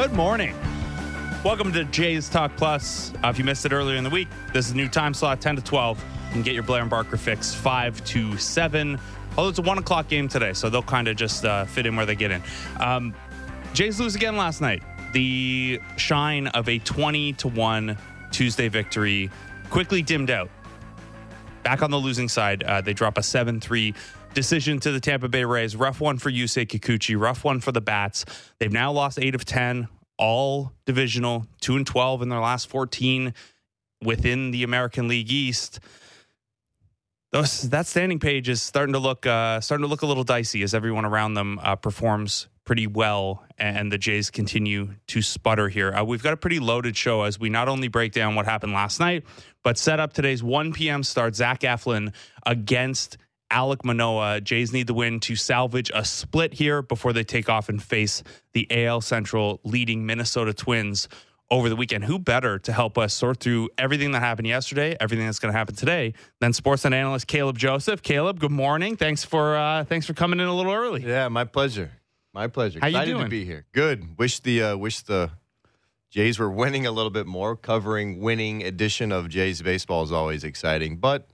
Good morning. Welcome to Jays Talk Plus. Uh, if you missed it earlier in the week, this is a new time slot, 10 to 12. You can get your Blair and Barker fix 5 to 7. Although it's a 1 o'clock game today, so they'll kind of just uh, fit in where they get in. Um, Jays lose again last night. The shine of a 20 to 1 Tuesday victory quickly dimmed out. Back on the losing side, uh, they drop a 7 3 decision to the Tampa Bay Rays. Rough one for Yusei Kikuchi, rough one for the Bats. They've now lost 8 of 10, all divisional, 2 and 12 in their last 14 within the American League East. Those, that standing page is starting to look uh, starting to look a little dicey as everyone around them uh, performs pretty well, and the Jays continue to sputter here. Uh, we've got a pretty loaded show as we not only break down what happened last night, but set up today's 1 p.m. start. Zach Eflin against Alek Manoah. Jays need the win to salvage a split here before they take off and face the AL Central leading Minnesota Twins over the weekend. Who better to help us sort through everything that happened yesterday, everything that's going to happen today, than Sportsnet analyst Caleb Joseph. Caleb, good morning. Thanks for uh, thanks for coming in a little early. Yeah, my pleasure. My pleasure. How you doing? to be here. Good. Wish the uh, wish the Jays were winning a little bit more. Covering winning edition of Jays baseball is always exciting, but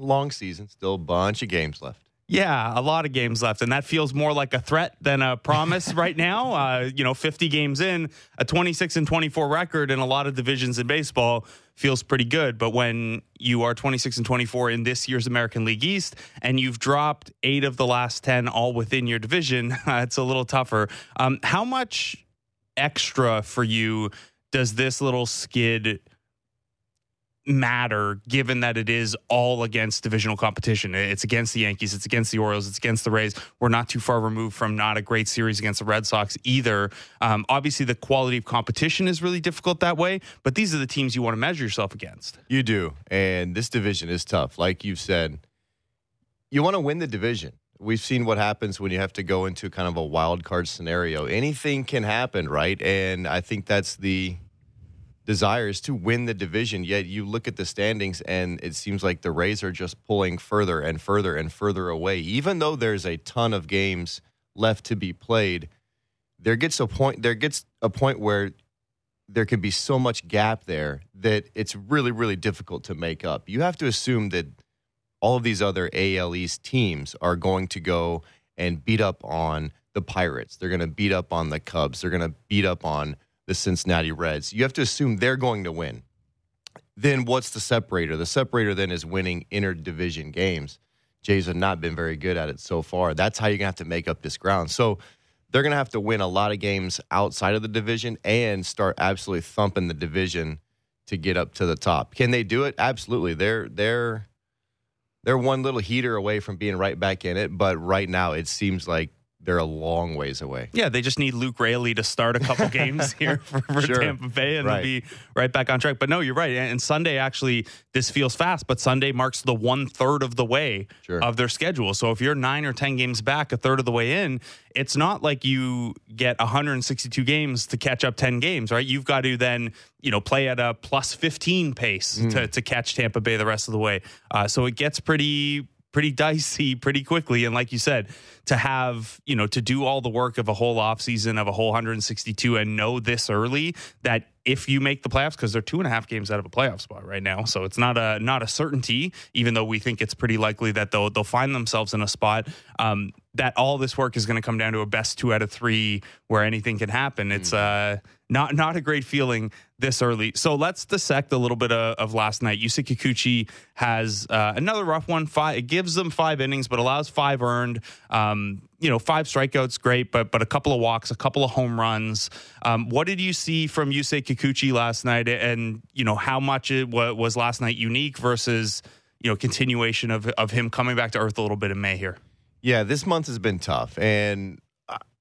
long season, still a bunch of games left. Yeah, a lot of games left, and that feels more like a threat than a promise right now. Uh, you know, 50 games in, a 26 and 24 record in a lot of divisions in baseball feels pretty good. But when you are 26 and 24 in this year's American League East, and you've dropped eight of the last 10 all within your division, it's a little tougher. Um, how much extra for you does this little skid? Matter given that it is all against divisional competition. It's against the Yankees, it's against the Orioles, it's against the Rays. We're not too far removed from not a great series against the Red Sox either. Um, obviously, the quality of competition is really difficult that way, but these are the teams you want to measure yourself against. You do, and this division is tough. Like you've said, you want to win the division. We've seen what happens when you have to go into kind of a wild card scenario. Anything can happen, right? And I think that's the desire is to win the division. Yet you look at the standings, and it seems like the Rays are just pulling further and further and further away. Even though there's a ton of games left to be played, there gets a point. There gets a point where there can be so much gap there that it's really, really difficult to make up. You have to assume that all of these other AL East teams are going to go and beat up on the Pirates. They're going to beat up on the Cubs. They're going to beat up on the Cincinnati Reds. You have to assume they're going to win. Then what's the separator? The separator then is winning interdivision games. Jays have not been very good at it so far. That's how you're going to have to make up this ground. So they're going to have to win a lot of games outside of the division and start absolutely thumping the division to get up to the top. Can they do it? Absolutely. They're they're they're one little heater away from being right back in it, but right now it seems like they're a long ways away. Yeah, they just need Luke Raley to start a couple games here for, for Sure. Tampa Bay and Right. they'll be right back on track. But no, you're right. And and Sunday actually, this feels fast, but Sunday marks the one third of the way Sure. of their schedule. So if you're nine or 10 games back, a third of the way in, it's not like you get 162 games to catch up 10 games, right? You've got to then, you know, play at a plus 15 pace Mm. to, to catch Tampa Bay the rest of the way. Uh, so it gets pretty pretty dicey pretty quickly. And like you said to have you know to do all the work of a whole offseason of a whole 162 and know this early that if you make the playoffs because they're two and a half games out of a playoff spot right now. So it's not a not a certainty even though we think it's pretty likely that they'll they'll find themselves in a spot um, that all this work is going to come down to a best two out of three where anything can happen. It's uh not not a great feeling this early. So let's dissect a little bit of, of last night. Yusei Kikuchi has uh, another rough one. Five, it gives them five innings, but allows five earned. Um, you know, five strikeouts, great, but but a couple of walks, a couple of home runs. Um, what did you see from Yusei Kikuchi last night? And you know, how much it wa- was last night unique versus you know continuation of of him coming back to earth a little bit in May here? Yeah, this month has been tough, and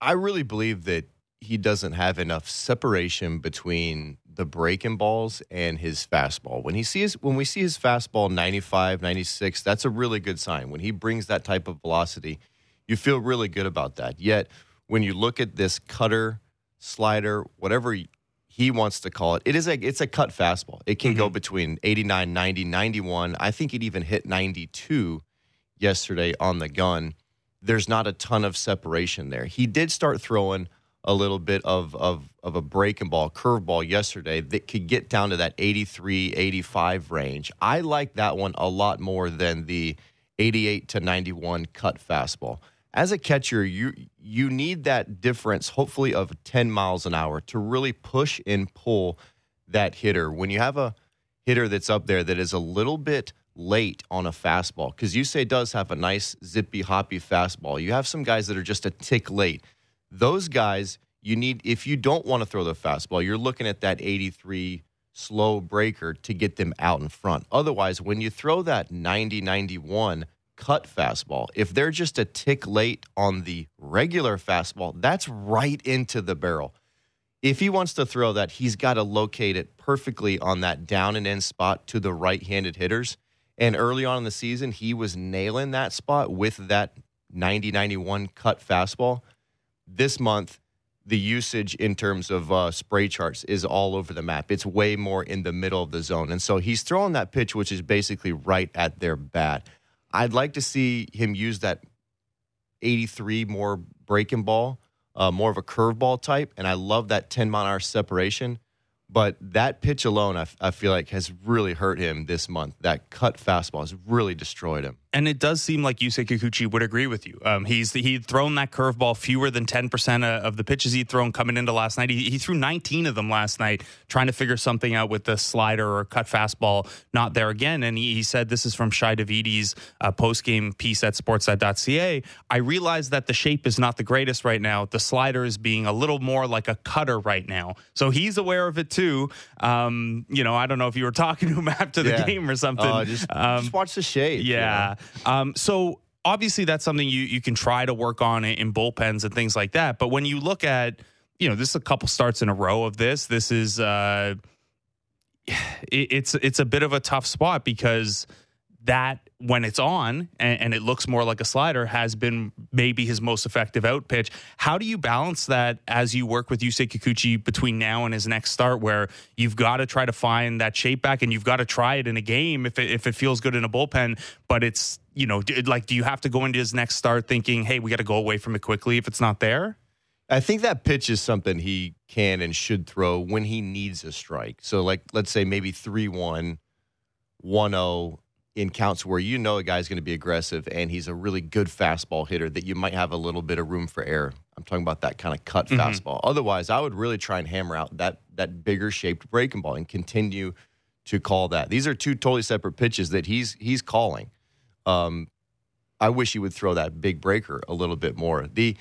I really believe that he doesn't have enough separation between the breaking balls and his fastball. When he sees when we see his fastball 95, 96, that's a really good sign. When he brings that type of velocity, you feel really good about that. Yet when you look at this cutter, slider, whatever he wants to call it, it is a it's a cut fastball. It can go mm-hmm. between 89, 90, 91. I think it even hit 92 yesterday on the gun. There's not a ton of separation there. He did start throwing a little bit of of of a breaking ball, curveball yesterday that could get down to that 83, 85 range. I like that one a lot more than the 88 to 91 cut fastball. As a catcher, you you need that difference, hopefully of 10 miles an hour, to really push and pull that hitter. When you have a hitter that's up there that is a little bit late on a fastball, because Yusei does have a nice zippy hoppy fastball. You have some guys that are just a tick late. Those guys, you need if you don't want to throw the fastball, you're looking at that 83 slow breaker to get them out in front. Otherwise, when you throw that 90 91 cut fastball, if they're just a tick late on the regular fastball, that's right into the barrel. If he wants to throw that, he's got to locate it perfectly on that down and in spot to the right handed hitters. And early on in the season, he was nailing that spot with that 90 91 cut fastball. This month, the usage in terms of uh, spray charts is all over the map. It's way more in the middle of the zone. And so he's throwing that pitch, which is basically right at their bat. I'd like to see him use that 83 more breaking ball, uh, more of a curveball type. And I love that 10 mile hour separation. But that pitch alone, I, I feel like, has really hurt him this month. That cut fastball has really destroyed him. And it does seem like Yusei Kikuchi would agree with you. Um, he's he'd thrown that curveball fewer than ten percent of the pitches he'd thrown coming into last night. He, he, threw 19 of them last night, trying to figure something out with the slider or cut fastball. Not there again. And he, he said this is from Shi Davidi's uh, post game piece at Sportsnet.ca. I realize that the shape is not the greatest right now. The slider is being a little more like a cutter right now, so he's aware of it too. Um, you know, I don't know if you were talking to him after the Yeah. game or something. Uh, just, Um, just watch the shape. you know? Um, so obviously that's something you you can try to work on in bullpens and things like that. But when you look at, you know, this is a couple starts in a row of this. This is uh, it, it's it's a bit of a tough spot because that when it's on and, and it looks more like a slider has been maybe his most effective out pitch. How do you balance that as you work with Yusei Kikuchi between now and his next start, where you've got to try to find that shape back and you've got to try it in a game if it, if it feels good in a bullpen, but it's you know like do you have to go into his next start thinking, hey, we got to go away from it quickly if it's not there? I think that pitch is something he can and should throw when he needs a strike. So, like, let's say maybe 3 1, 1 0 in counts where you know a guy's going to be aggressive and he's a really good fastball hitter that you might have a little bit of room for error. I'm talking about that kind of cut Mhm. fastball. Otherwise, I would really try and hammer out that, that bigger shaped breaking ball and continue to call that. These are two totally separate pitches that he's he's calling. Um, I wish he would throw that big breaker a little bit more. The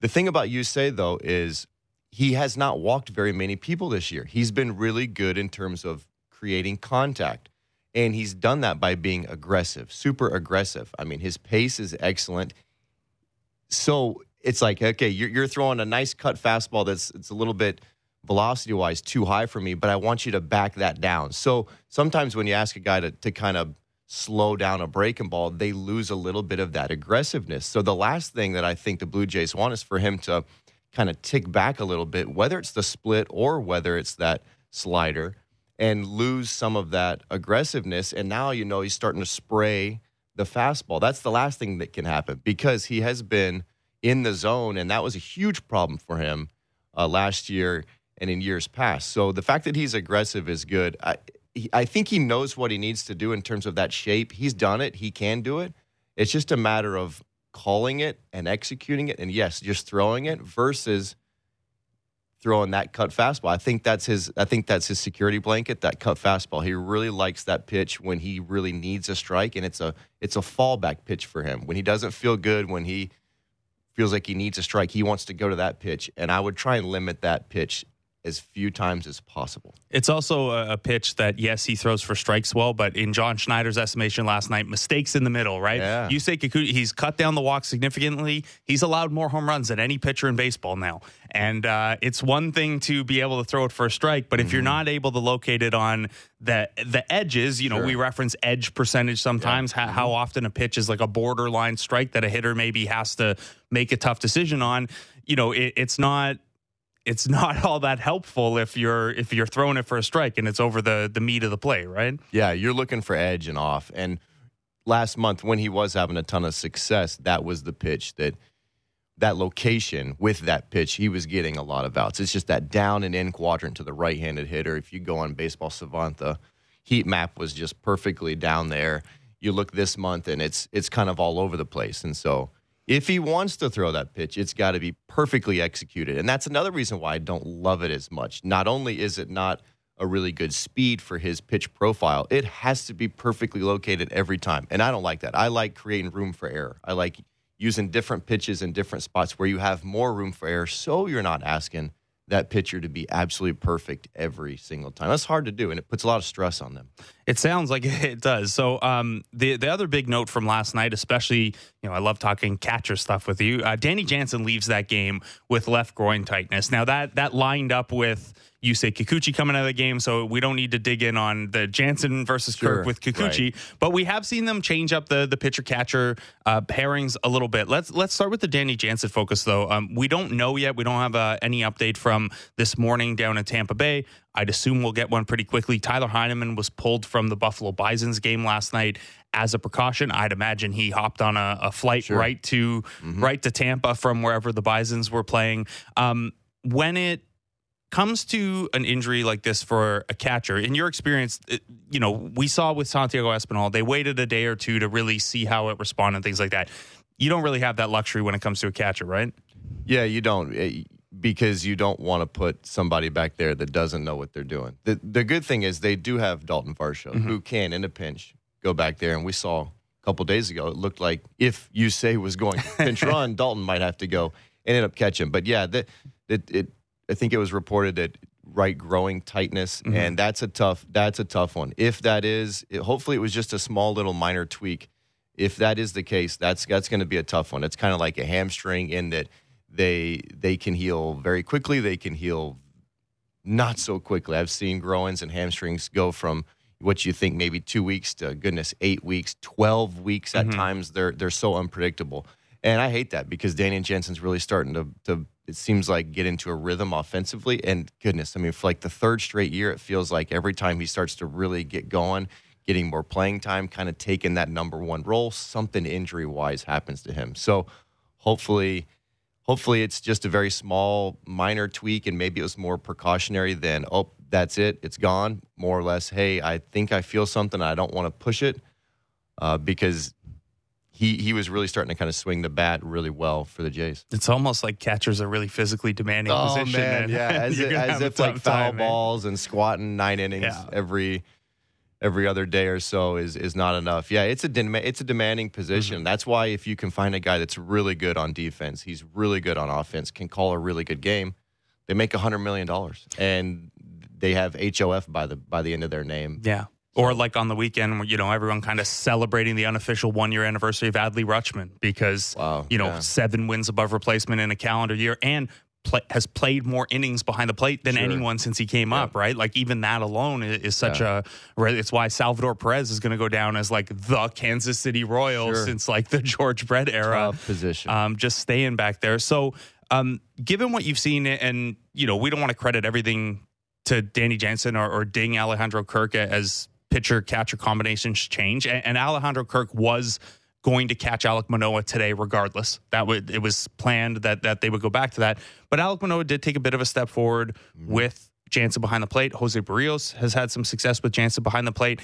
the thing about Yusei though is he has not walked very many people this year. He's been really good in terms of creating contact. And he's done that by being aggressive, super aggressive. I mean, his pace is excellent. So it's like, okay, you're, you're throwing a nice cut fastball that's it's a little bit velocity wise too high for me, but I want you to back that down. So sometimes when you ask a guy to, to kind of slow down a breaking ball, they lose a little bit of that aggressiveness. So the last thing that I think the Blue Jays want is for him to kind of tick back a little bit, whether it's the split or whether it's that slider, and lose some of that aggressiveness. And now you know he's starting to spray the fastball. That's the last thing that can happen because he has been in the zone, and that was a huge problem for him uh, last year and in years past. So the fact that he's aggressive is good. I, he, I think he knows what he needs to do in terms of that shape. He's done it. He can do it. It's just a matter of calling it and executing it, and yes, just throwing it versus throwing that cut fastball. I think that's his. I think that's his security blanket. That cut fastball. He really likes that pitch when he really needs a strike, and it's a it's a fallback pitch for him when he doesn't feel good. When he feels like he needs a strike, he wants to go to that pitch, and I would try and limit that pitch as few times as possible. It's also a, pitch that, yes, he throws for strikes well, but in John Schneider's estimation last night, mistakes in the middle, right? Yeah. Yusei Kikuchi, he's cut down the walk significantly. He's allowed more home runs than any pitcher in baseball now. And uh, it's one thing to be able to throw it for a strike, but if you're not able to locate it on the the edges, you know, Sure. we reference edge percentage sometimes, how, how often a pitch is like a borderline strike that a hitter maybe has to make a tough decision on. You know, it, it's not it's not all that helpful if you're if you're throwing it for a strike and it's over the the meat of the play, right? Yeah, you're looking for edge and off. And last month, when he was having a ton of success, that was the pitch that that location with that pitch, he was getting a lot of outs. It's just that down and in quadrant to the right-handed hitter. If you go on Baseball Savant, the heat map was just perfectly down there. You look this month, and it's it's kind of all over the place. And so, if he wants to throw that pitch, it's got to be perfectly executed. And that's another reason why I don't love it as much. Not only is it not a really good speed for his pitch profile, it has to be perfectly located every time. And I don't like that. I like creating room for error. I like using different pitches in different spots where you have more room for error so you're not asking that pitcher to be absolutely perfect every single time. That's hard to do, and it puts a lot of stress on them. It sounds like it does. So, um, the the other big note from last night, especially, you know, I love talking catcher stuff with you. Uh, Danny Jansen leaves that game with left groin tightness. Now that that lined up with Yusei Kikuchi coming out of the game, so we don't need to dig in on the Jansen versus Sure, Kirk with Kikuchi. right. But we have seen them change up the the pitcher catcher uh, pairings a little bit. Let's let's start with the Danny Jansen focus though. Um, we don't know yet. We don't have uh, any update from this morning down in Tampa Bay. I'd assume we'll get one pretty quickly. Tyler Heineman was pulled from the Buffalo Bison's game last night as a precaution. I'd imagine he hopped on a, a flight Sure. right to right to Tampa from wherever the Bisons were playing. Um, when it comes to an injury like this for a catcher, in your experience, it- you know, we saw with Santiago Espinal, they waited a day or two to really see how it responded and things like that. You don't really have that luxury when it comes to a catcher, right? Yeah, you don't eh, because you don't want to put somebody back there that doesn't know what they're doing. The the good thing is they do have Dalton Varsho mm-hmm. who can in a pinch go back there and we saw a couple days ago it looked like if Yusei was going to pinch run, Dalton might have to go and end up catching. But yeah, that it, it I think it was reported that right groin tightness mm-hmm. and that's a tough that's a tough one. If that is it, hopefully it was just a small little minor tweak if that is the case, that's that's going to be a tough one. It's kind of like a hamstring in that they they can heal very quickly. They can heal not so quickly. I've seen groins and hamstrings go from what you think maybe two weeks to goodness eight weeks, twelve weeks at mm-hmm. times. They're they're so unpredictable, and I hate that because Daniel Jansen's really starting to to it seems like get into a rhythm offensively. And goodness, I mean, for like the third straight year, it feels like every time he starts to really get going, getting more playing time, kind of taking that number one role, something injury wise happens to him. So hopefully, hopefully it's just a very small, minor tweak, and maybe it was more precautionary than oh, that's it, it's gone. More or less, hey, I think I feel something, I don't want to push it, uh, because he he was really starting to kind of swing the bat really well for the Jays. It's almost like catchers are really physically demanding position. and Oh, yeah, as, you're if- as if like tough foul time, man. balls and squatting nine innings Yeah. every every other day or so is is not enough. Yeah, it's a dem- it's a demanding position. Mm-hmm. That's why if you can find a guy that's really good on defense, he's really good on offense, can call a really good game, they make a hundred million dollars and they have HOF by the by the end of their name. Yeah. Or like on the weekend, you know, everyone kind of celebrating the unofficial one year anniversary of Adley Rutschman because, Wow, you know, yeah. seven wins above replacement in a calendar year and play, has played more innings behind the plate than Sure. anyone since he came up, right? Like even that alone is, is such a, it's why Salvador Perez is going to go down as like the Kansas City Royals Sure. since like the George Brett era Tough position. um, just staying back there. So, um, given what you've seen, and you know, we don't want to credit everything to Danny Jansen or, or ding Alejandro Kirk as pitcher catcher combinations change, and, and Alejandro Kirk was going to catch Alek Manoah today, regardless. That would it was planned that that they would go back to that. But Alek Manoah did take a bit of a step forward with Jansen behind the plate. Jose Berrios has had some success with Jansen behind the plate.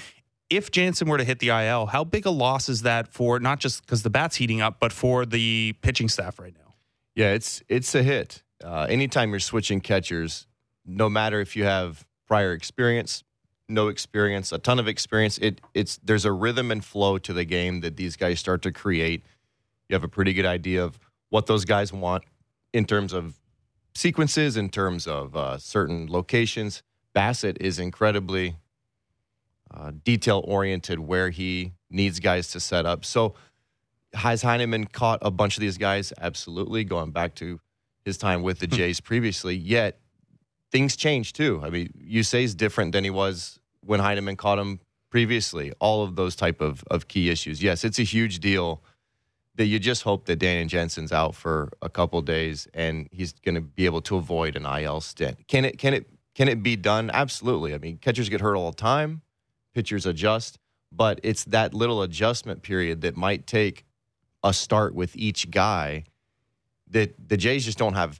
If Jansen were to hit the IL, how big a loss is that for not just because the bat's heating up, but for the pitching staff right now? Yeah, it's it's a hit. Uh, anytime you're switching catchers, no matter if you have prior experience, no experience, a ton of experience, it it's there's a rhythm and flow to the game that these guys start to create. You have a pretty good idea of what those guys want in terms of sequences, in terms of uh, certain locations. Bassitt is incredibly uh, detail oriented where he needs guys to set up. So has Heineman caught a bunch of these guys? Absolutely. Going back to his time with the Jays previously, yet things change too. I mean, Yusei's different than he was when Heineman caught him previously. All of those type of, of key issues. Yes, it's a huge deal that you just hope that Daniel Jansen's out for a couple days and he's going to be able to avoid an IL stint. Can it can it can it be done? Absolutely. I mean, catchers get hurt all the time, pitchers adjust, but it's that little adjustment period that might take a start with each guy that the Jays just don't have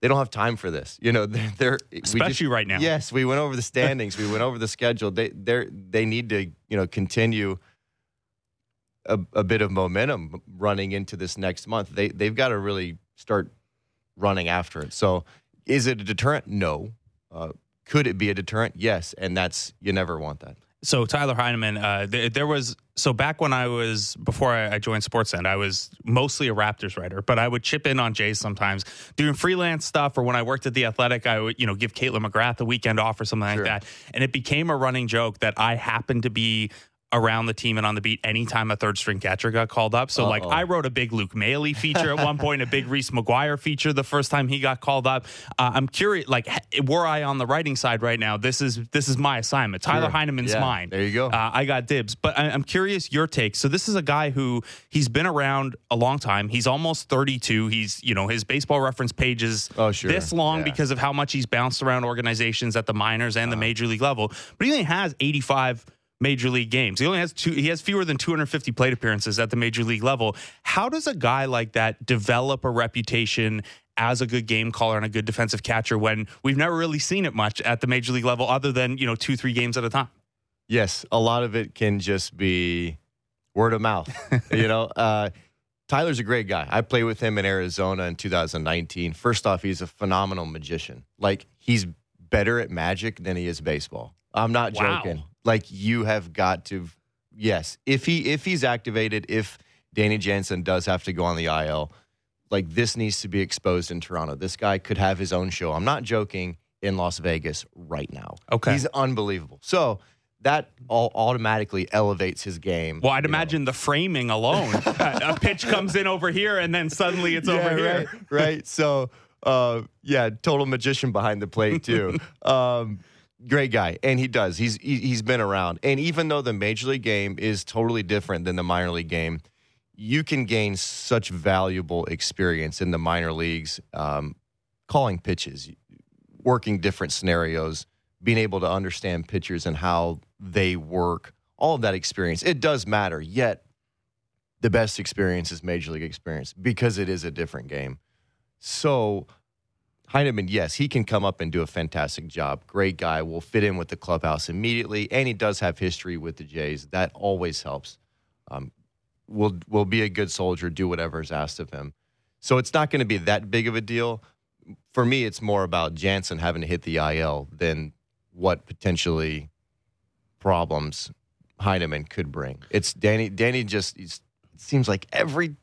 they don't have time for this. You know, they're, they're especially just, right now. Yes, we went over the standings, we went over the schedule. They they they need to you know continue a, a bit of momentum running into this next month. They they've got to really start running after it. So, is it a deterrent? No. Uh, could it be a deterrent? Yes, and that's you never want that. So Tyler Heineman, uh, th- there was so back when I was before I, joined Sportsnet, I was mostly a Raptors writer, but I would chip in on Jays sometimes doing freelance stuff, or when I worked at the Athletic, I would you know give Kaitlyn McGrath a weekend off or something sure. like that, and it became a running joke that I happened to be around the team and on the beat anytime a third string catcher got called up. So, Uh-oh. like, I wrote a big Luke Maile feature at one point, a big Reese McGuire feature the first time he got called up. Uh, I'm curious, like, were I on the writing side right now? This is this is my assignment. Tyler sure. Heineman's yeah, mine. There you go. Uh, I got dibs, but I, I'm curious your take. So, this is a guy who he's been around a long time. He's almost 32. He's you know his baseball reference page is oh, sure. this long yeah. because of how much he's bounced around organizations at the minors and uh-huh. the major league level. But he only has 85 major league games. He only has two he has fewer than 250 plate appearances at the major league level. How does a guy like that develop a reputation as a good game caller and a good defensive catcher when we've never really seen it much at the major league level other than, you know, 2-3 games at a time? Yes, a lot of it can just be word of mouth. you know, uh, Tyler's a great guy. I played with him in Arizona in 2019. First off, he's a phenomenal magician. Like he's better at magic than he is baseball. I'm not wow. joking. Like you have got to yes, if he if he's activated, if Danny Jansen does have to go on the IL, like this needs to be exposed in Toronto. This guy could have his own show. I'm not joking in Las Vegas right now. Okay. He's unbelievable. So that all automatically elevates his game. Well, I'd imagine know. the framing alone. a pitch comes in over here and then suddenly it's yeah, over here. Right. right. So uh, yeah, total magician behind the plate too. um, great guy, and he does. He's he's been around, and even though the major league game is totally different than the minor league game, you can gain such valuable experience in the minor leagues, um, calling pitches, working different scenarios, being able to understand pitchers and how they work. All of that experience, it does matter. Yet, the best experience is major league experience because it is a different game. So Heineman, yes, he can come up and do a fantastic job. Great guy, will fit in with the clubhouse immediately, and he does have history with the Jays. That always helps. Um, will will be a good soldier, do whatever is asked of him. So it's not going to be that big of a deal. For me, it's more about Jansen having to hit the IL than what potentially problems Heineman could bring. It's Danny. Danny just seems like every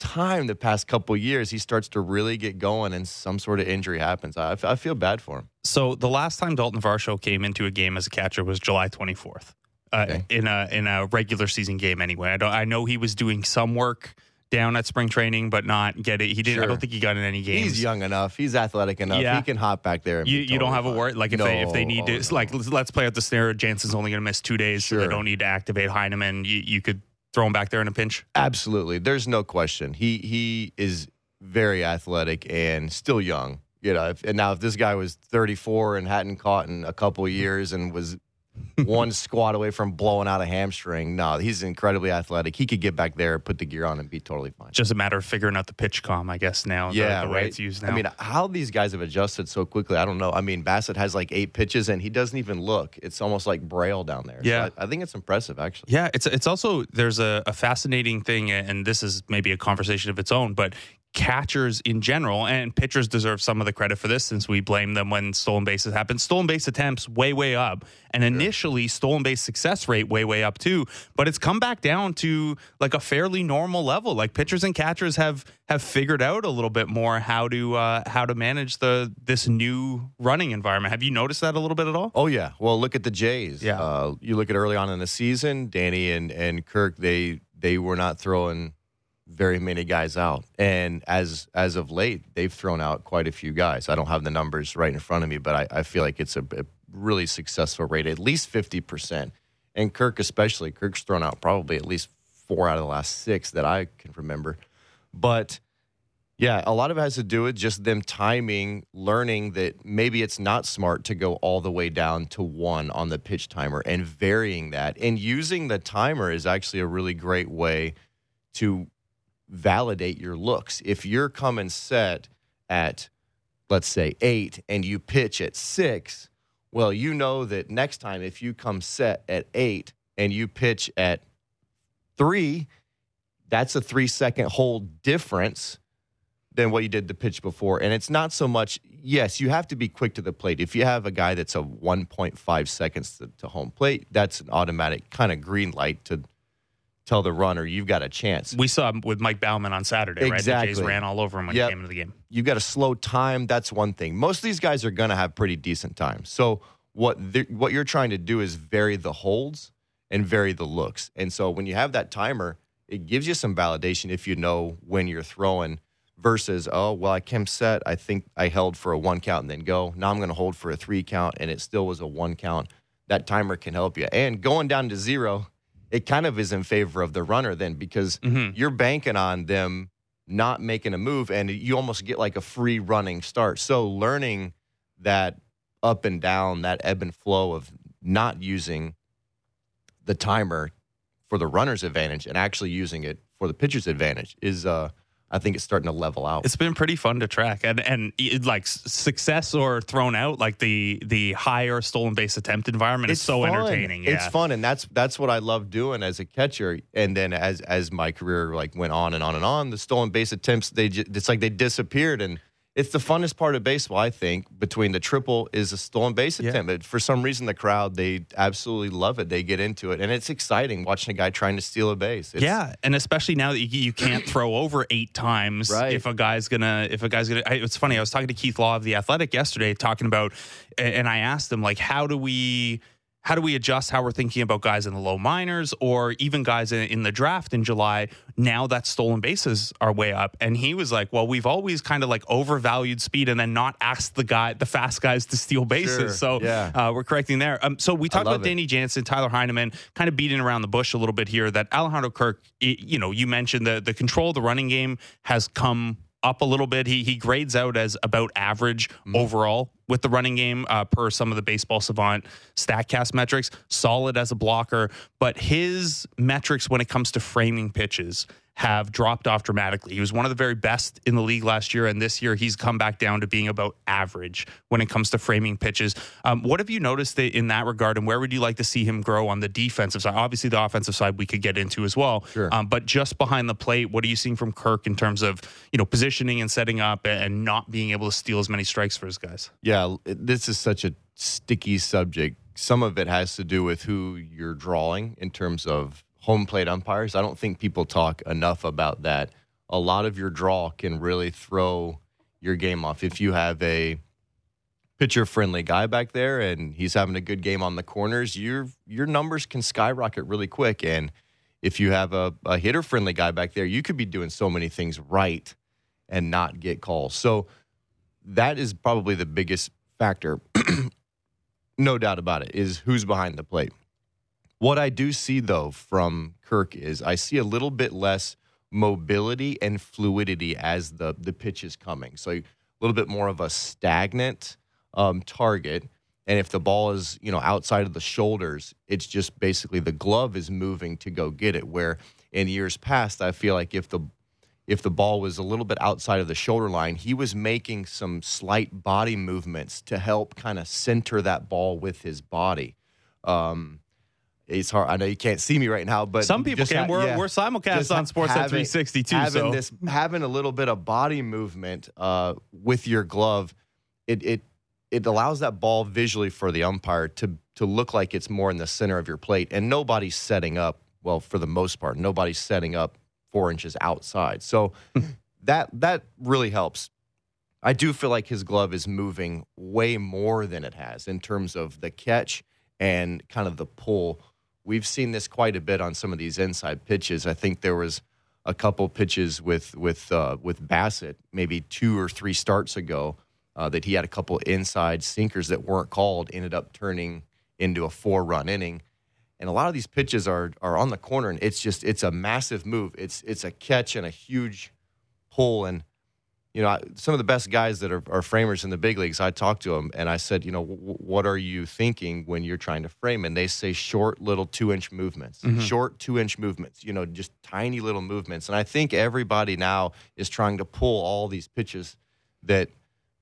time the past couple years he starts to really get going and some sort of injury happens. I, I feel bad for him. So the last time Dalton Varsho came into a game as a catcher was July 24th. Uh, okay. in a in a regular season game anyway. I don't I know he was doing some work down at spring training, but not get it. He didn't. Sure. I don't think he got in any games. He's young enough. He's athletic enough. Yeah. He can hop back there. you, you don't have a word like if no, they if they need to oh, like let's play out the scenario. Jansen's only going to miss two days, sure. so they don't need to activate Heineman. You, you could throw him back there in a pinch? Absolutely. There's no question. He he is very athletic and still young. You know, if, and now if this guy was 34 and hadn't caught in a couple years and was one squat away from blowing out a hamstring. No, he's incredibly athletic. He could get back there, put the gear on, and be totally fine. Just a matter of figuring out the PitchCom, I guess. Now, yeah, the, the right? way it's used now. I mean, how these guys have adjusted so quickly, I don't know. I mean, Bassitt has like eight pitches, and he doesn't even look. It's almost like braille down there. Yeah, so I, I, think it's impressive, actually. Yeah, it's it's also there's a, a fascinating thing, and this is maybe a conversation of its own, but catchers in general, and pitchers deserve some of the credit for this since we blame them when stolen bases happen. Stolen base attempts way, way up. And initially, stolen base success rate way, way up too. But it's come back down to like a fairly normal level. Like pitchers and catchers have have figured out a little bit more how to uh, how to manage the this new running environment. Have you noticed that a little bit at all? Oh yeah. Well, look at the Jays. Yeah. Uh, you look at early on in the season, Danny and and Kirk. They they were not throwing very many guys out. And as as of late, they've thrown out quite a few guys. I don't have the numbers right in front of me, but I, I feel like it's a, a, really successful rate, at least fifty percent. And Kirk, especially, Kirk's thrown out probably at least four out of the last six that I can remember. But yeah, a lot of it has to do with just them timing, learning that maybe it's not smart to go all the way down to one on the pitch timer and varying that. And using the timer is actually a really great way to validate your looks. If you're coming set at, let's say, eight and you pitch at six, well, you know that next time if you come set at eight and you pitch at three, that's a three second hold difference than what you did the pitch before. And it's not so much, yes, you have to be quick to the plate. If you have a guy that's a 1.5 seconds to, to home plate, that's an automatic kind of green light to tell the runner you've got a chance. We saw with Mike Baumann on Saturday, right? The Exactly. Jays ran all over him when Yep. he came into the game. You've got a slow time. That's one thing. Most of these guys are going to have pretty decent times. So what what you're trying to do is vary the holds and vary the looks. And so when you have that timer, it gives you some validation if you know when you're throwing versus oh well I came set I think I held for a one count and then go now I'm going to hold for a three count and it still was a one count. That timer can help you. And going down to zero, it kind of is in favor of the runner then because Mhm. you're banking on them not making a move and you almost get like a free running start. So learning that up and down, that ebb and flow of not using the timer for the runner's advantage and actually using it for the pitcher's advantage is uh I think it's starting to level out. It's been pretty fun to track, and and it- like success or thrown out, like the the higher stolen base attempt environment is so fun. entertaining. Yeah. It's fun, and that's that's what I love doing as a catcher. And then as as my career like went on and on and on, the stolen base attempts they ju- it's like they disappeared, and it's the funnest part of baseball. I think between the triple is a stolen base attempt. But for some reason, the crowd they absolutely love it. They get into it, and it's exciting watching a guy trying to steal a base. It's, yeah, and especially now that you, you can't throw over eight times Right. if a guy's gonna if a guy's gonna. It's funny. I was talking to Keith Law of the Athletic yesterday, talking about, and I asked him like, how do we how do we adjust how we're thinking about guys in the low minors or even guys in, in the draft in July now that stolen bases are way up? And he was like, well, we've always kind of like overvalued speed and then not asked the guy the fast guys to steal bases. Sure. So Yeah. uh, we're correcting there. Um, so we talked about it. Danny Jansen, Tyler Heineman, kind of beating around the bush a little bit here. That Alejandro Kirk, you know, you mentioned the the control of the running game has come up a little bit. He he grades out as about average Mm-hmm. overall with the running game uh, per some of the Baseball Savant Statcast metrics. Solid as a blocker, but his metrics when it comes to framing pitches have dropped off dramatically. He was one of the very best in the league last year, and this year he's come back down to being about average when it comes to framing pitches. Um, what have you noticed that in that regard, and where would you like to see him grow on the defensive side? Obviously, the offensive side we could get into as well. Sure. Um, but just behind the plate, what are you seeing from Kirk in terms of you know positioning and setting up, and not being able to steal as many strikes for his guys? Yeah, it- this is such a sticky subject. Some of it has to do with who you're drawing in terms of home plate umpires. I don't think people talk enough about that. A lot of your draw can really throw your game off. If you have a pitcher friendly guy back there and he's having a good game on the corners, your your numbers can skyrocket really quick. And if you have a, a hitter friendly guy back there, you could be doing so many things right and not get calls. So that is probably the biggest factor. no doubt about it, is who's behind the plate. What I do see though from Kirk is I see a little bit less mobility and fluidity as the the pitch is coming. So a little bit more of a stagnant um, target. And if the ball is you know outside of the shoulders, it's just basically the glove is moving to go get it. Where in years past, I feel like if the if the ball was a little bit outside of the shoulder line, he was making some slight body movements to help kind of center that ball with his body. Um, it's hard. I know you can't see me right now, but Some people just can. we're yeah. we're simulcast Just on Sportsnet having- 360 too. Having So this, having a little bit of body movement uh, with your glove, it it it allows that ball visually for the umpire to to look like it's more in the center of your plate, and nobody's setting up. Well, for the most part, nobody's setting up four inches outside. So that that really helps. I do feel like his glove is moving way more than it has in terms of the catch and kind of the pull. We've seen this quite a bit on some of these inside pitches. I think there was a couple pitches with with uh, with Bassitt, maybe two or three starts ago, uh, that he had a couple inside sinkers that weren't called, ended up turning into a four run inning. And a lot of these pitches are are on the corner, and it's just it's a massive move. It's it's a catch and a huge pull, and you know, I- some of the best guys that are, are framers in the big leagues, I talked to them and I said, you know, w- what are you thinking when you're trying to frame? And they say short, little two inch movements, mm-hmm. short two inch movements, you know, just tiny little movements. And I think everybody now is trying to pull all these pitches that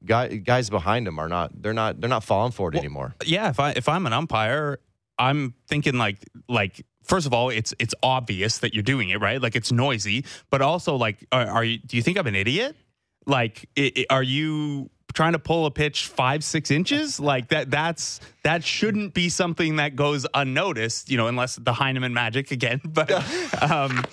guy, guys behind them are not, they're not, they're not falling for it anymore. yeah, if I if I'm an umpire, I'm thinking like like first of all, it's it's obvious that you're doing it right, like it's noisy, but also like, are, are you? Do you think I'm an idiot? Like, i i are you trying to pull a pitch five six inches? Like that that's that shouldn't be something that goes unnoticed, you know, unless the Heineman magic again. But um,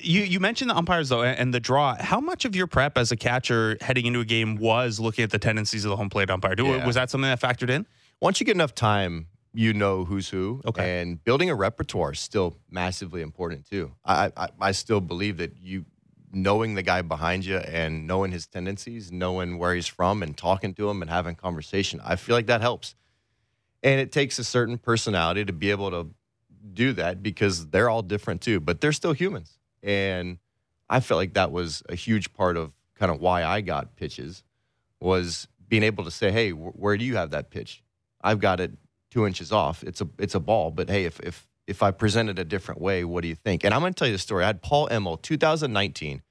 you you mentioned the umpires though and the draw. How much of your prep as a catcher heading into a game was looking at the tendencies of the home plate umpire? Do- Yeah. Was that something that factored in? once you get enough time, you know who's who. Okay. And building a repertoire is still massively important too. I, I I still believe that you knowing the guy behind you and knowing his tendencies, knowing where he's from, and talking to him and having conversation. I feel like that helps. And it takes a certain personality to be able to do that because they're all different too, but they're still humans. And I felt like that was a huge part of kind of why I got pitches was being able to say, "Hey, wh- where do you have that pitch? I've got it two inches off. It's a it's a ball, but hey, if if if I present it a different way, what do you think?" And I'm going to tell you the story. I had Paul Emmel, 2019.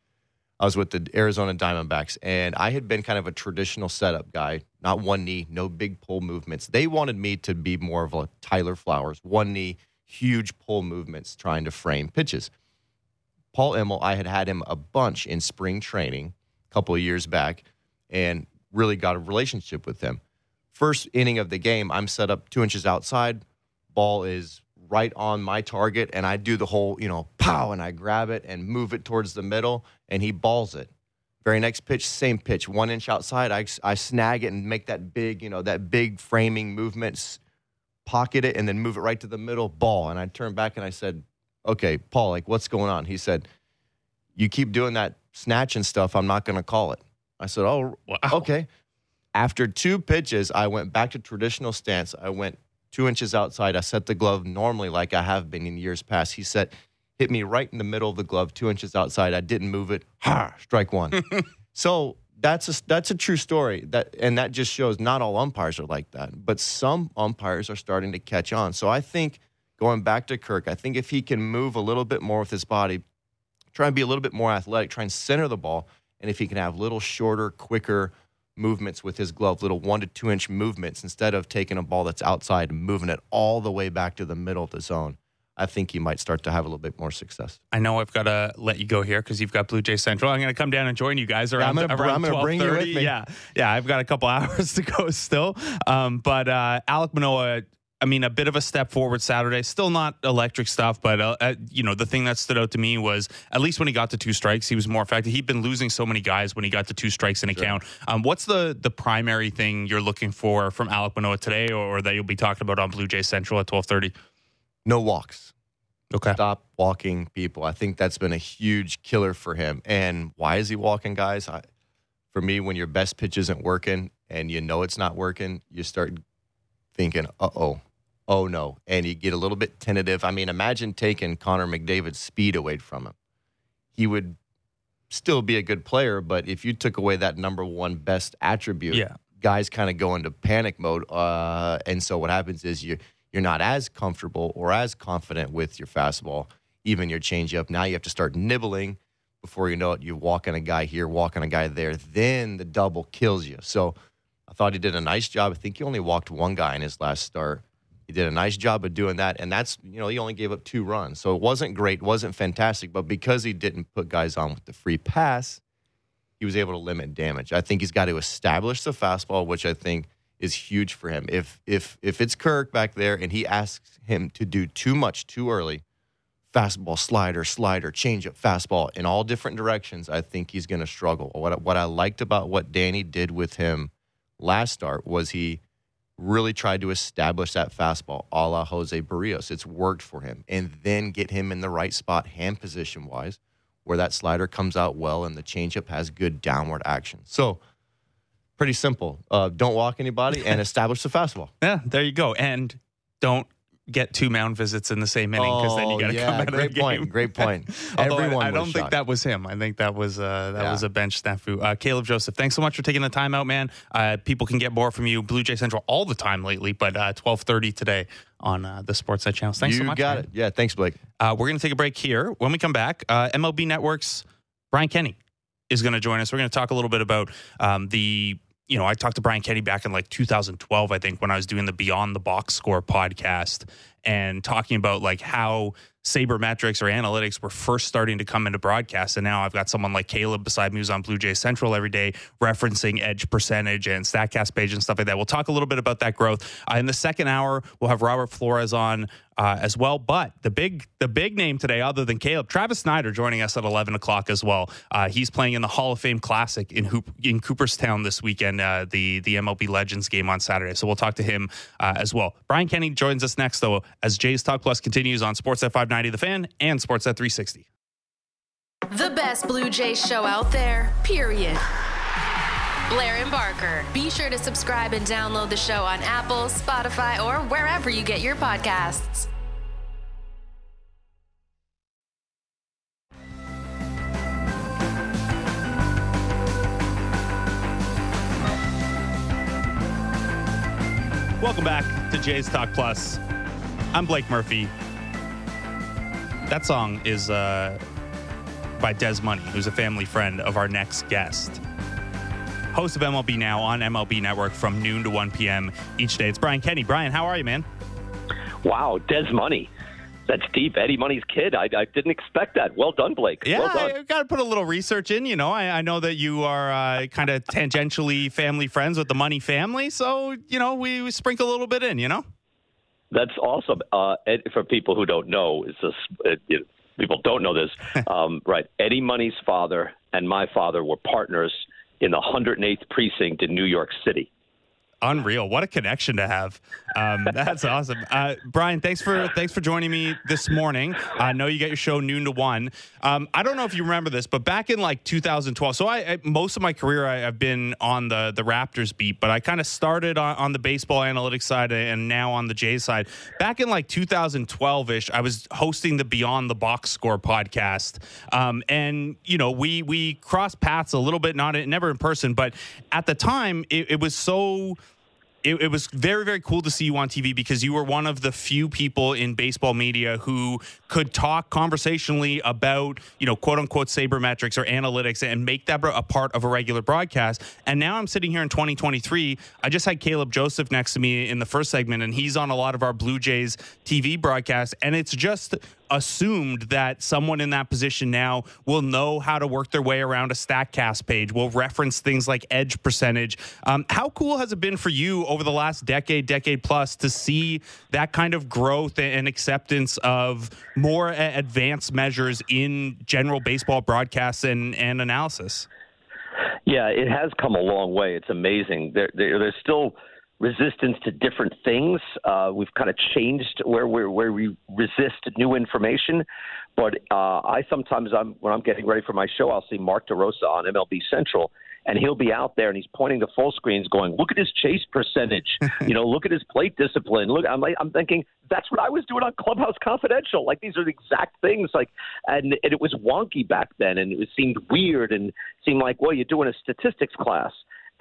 I was with the Arizona Diamondbacks, and I had been kind of a traditional setup guy, not one knee, no big pull movements. They wanted me to be more of a Tyler Flowers, one knee, huge pull movements, trying to frame pitches. Paul Emmel, I had had him a bunch in spring training a couple of years back, and really got a relationship with him. First inning of the game, I'm set up two inches outside. Ball is right on my target, and I do the whole, you know, pow, and I grab it and move it towards the middle, and he balls it. Very next pitch, same pitch, one inch outside. I, I snag it and make that big, you know, that big framing movement, pocket it, and then move it right to the middle, ball. And I turned back and I said, okay, Paul, like, what's going on? He said, you keep doing that snatching stuff, I'm not going to call it. I said, oh, Wow. okay. After two pitches, I went back to traditional stance. I went two inches outside. I set the glove normally like I have been in years past. He said, hit me right in the middle of the glove, two inches outside. I didn't move it. Ha! Strike one. so that's a that's a true story. That and that just shows not all umpires are like that, but some umpires are starting to catch on. So I think going back to Kirk, I think if he can move a little bit more with his body, try and be a little bit more athletic, try and center the ball, and if he can have little shorter, quicker movements with his glove, little one to two inch movements instead of taking a ball that's outside and moving it all the way back to the middle of the zone. I think he might start to have a little bit more success. I know I've got to let you go here because you've got Blue Jay Central. I'm going to come down and join you guys around I'm gonna- around I'm gonna bring you with 12:30. me. Yeah, yeah. I've got a couple hours to go still. Um, but uh, Alek Manoah, I mean, a bit of a step forward Saturday. Still not electric stuff, but uh, uh, you know, the thing that stood out to me was at least when he got to two strikes, he was more effective. He'd been losing so many guys when he got to two strikes in a count. Um, what's the the primary thing you're looking for from Alek Manoah today, or, or that you'll be talking about on Blue Jay Central at 12:30? No walks. Okay. Stop walking people. I think that's been a huge killer for him. And why is he walking guys? I, for me, when your best pitch isn't working and you know it's not working, you start thinking, uh oh, oh no. And you get a little bit tentative. I mean, imagine taking Connor McDavid's speed away from him. He would still be a good player, but if you took away that number one best attribute, Yeah. guys kind of go into panic mode. Uh, and so what happens is you're, you're not as comfortable or as confident with your fastball, even your changeup. Now you have to start nibbling. Before you know it, you're walking a guy here, walking a guy there. Then the double kills you. So I thought he did a nice job. I think he only walked one guy in his last start. He did a nice job of doing that, and that's you know he only gave up two runs, so it wasn't great, wasn't fantastic. But because he didn't put guys on with the free pass, he was able to limit damage. I think he's got to establish the fastball, which I think is huge for him. If if if it's Kirk back there and he asks him to do too much too early, fastball, slider, slider, changeup, fastball in all different directions, I think he's going to struggle. What what I liked about what Danny did with him last start was he really tried to establish that fastball a la Jose Berrios. It's worked for him. And then get him in the right spot, hand position wise, where that slider comes out well and the changeup has good downward action. So, pretty simple. Uh, don't walk anybody and establish the fastball. Yeah, there you go. And don't get two mound visits in the same inning because then you got to Oh, yeah, come out great of the game. point, great point. Although I- Everyone I, don't think shocked. that was him. I think that was uh, that Yeah. was a bench snafu. Uh, Caleb Joseph, thanks so much for taking the time out, man. Uh, people can get more from you, Blue Jay Central, all the time lately, but uh, twelve thirty today on uh, the Sportsnet channel. Thanks you so much. got man. it. Yeah, thanks, Blake. Uh, we're going to take a break here. When we come back, uh, MLB Network's Brian Kenny is going to join us. We're going to talk a little bit about um, the. You know, I talked to Brian Kenny back in like 2012, I think, when I was doing the Beyond the Box Score podcast and talking about like how sabermetrics or analytics were first starting to come into broadcast. And now I've got someone like Caleb beside me who's on Blue Jay Central every day referencing edge percentage and StatCast page and stuff like that. We'll talk a little bit about that growth. Uh, in the second hour, we'll have Robert Flores on uh, as well. But the big the big name today, other than Caleb, Travis Snider joining us at 11 o'clock as well. Uh, he's playing in the Hall of Fame Classic in Hoop, in Cooperstown this weekend, uh, the the MLB Legends game on Saturday. So we'll talk to him uh, as well. Brian Kenny joins us next, though, as Jays Talk Plus continues on Sportsnet 590 The Fan and Sportsnet 360. The best Blue Jays show out there, period. Blair and Barker. Be sure to subscribe and download the show on Apple, Spotify, or wherever you get your podcasts. Welcome back to Jays Talk Plus. I'm Blake Murphy. That song is uh, by Des Money, who's a family friend of our next guest. Host of MLB Now on MLB Network from noon to 1 p.m. each day. It's Brian Kenny. Brian, how are you, man? Wow, Des Money. That's deep. Eddie Money's kid. I, I didn't expect that. Well done, Blake. Yeah, well done. I got to put a little research in. You know, I, I know that you are uh, kind of tangentially family friends with the Money family, so you know we, we sprinkle a little bit in. You know. That's awesome. Uh, Ed, for people who don't know, it's just, it, it, people don't know this. um, right. Eddie Money's father and my father were partners in the 108th precinct in New York City. Unreal! What a connection to have. Um, that's awesome, uh, Brian. Thanks for thanks for joining me this morning. I know you get your show noon to one. Um, I don't know if you remember this, but back in like 2012. So I, I most of my career I, have been on the the Raptors beat, but I kind of started on, on the baseball analytics side and now on the Jays side. Back in like 2012 ish, I was hosting the Beyond the Box Score podcast, um, and you know we we crossed paths a little bit, not never in person, but at the time it, it was so it, it, was very very cool to see you on TV because you were one of the few people in baseball media who could talk conversationally about you know quote unquote sabermetrics or analytics and make that a part of a regular broadcast. And now I'm sitting here in 2023. I just had Caleb Joseph next to me in the first segment, and he's on a lot of our Blue Jays TV broadcasts, and it's just assumed that someone in that position now will know how to work their way around a StatCast page, will reference things like edge percentage. Um, how cool has it been for you over the last decade, decade plus, to see that kind of growth and acceptance of more advanced measures in general baseball broadcasts and, and analysis? Yeah, it has come a long way. It's amazing. There, there, there's still resistance to different things. Uh, we've kind of changed where we where we resist new information. But uh, I sometimes, I'm, when I'm getting ready for my show, I'll see Mark DeRosa on MLB Central, and he'll be out there and he's pointing to full screens, going, "Look at his chase percentage. you know, look at his plate discipline. Look." I'm like, I'm thinking that's what I was doing on Clubhouse Confidential. Like these are the exact things. Like, and, and it was wonky back then, and it seemed weird and seemed like, well, you're doing a statistics class.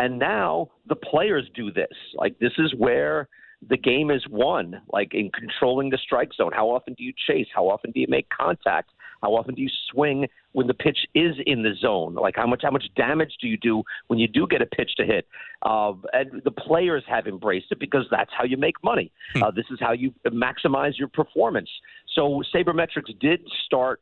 And now the players do this. Like this is where the game is won. Like in controlling the strike zone. How often do you chase? How often do you make contact? How often do you swing when the pitch is in the zone? Like how much how much damage do you do when you do get a pitch to hit? Uh, and the players have embraced it because that's how you make money. Uh, this is how you maximize your performance. So sabermetrics did start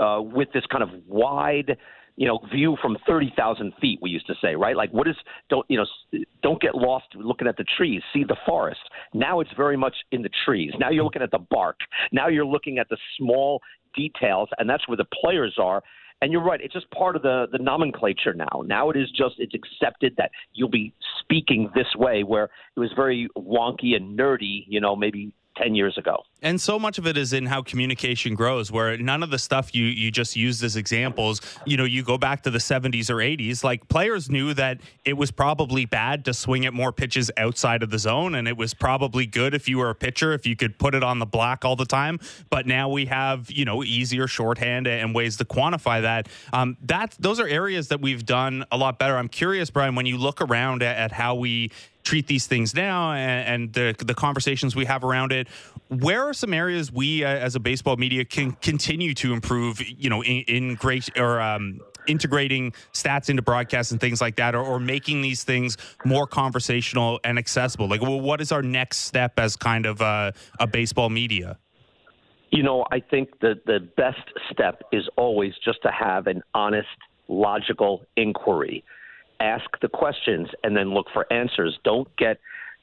uh, with this kind of wide you know, view from 30,000 feet, we used to say, right? Like, what is, don't, you know, don't get lost looking at the trees, see the forest. Now it's very much in the trees. Now you're looking at the bark. Now you're looking at the small details, and that's where the players are. And you're right, it's just part of the, the nomenclature now. Now it is just, it's accepted that you'll be speaking this way, where it was very wonky and nerdy, you know, maybe 10 years ago. And so much of it is in how communication grows, where none of the stuff you you just used as examples, you know, you go back to the 70s or 80s, like players knew that it was probably bad to swing at more pitches outside of the zone, and it was probably good if you were a pitcher if you could put it on the block all the time. But now we have, you know, easier shorthand and ways to quantify that. Um, that those are areas that we've done a lot better. I'm curious, Brian, when you look around at, at how we treat these things now and, and, the the conversations we have around it. Where are some areas we uh, as a baseball media can continue to improve? You know, in, in great or um, integrating stats into broadcasts and things like that, or, or, making these things more conversational and accessible. Like, well, what is our next step as kind of uh, a baseball media? You know, I think that the best step is always just to have an honest, logical inquiry ask the questions and then look for answers. Don't get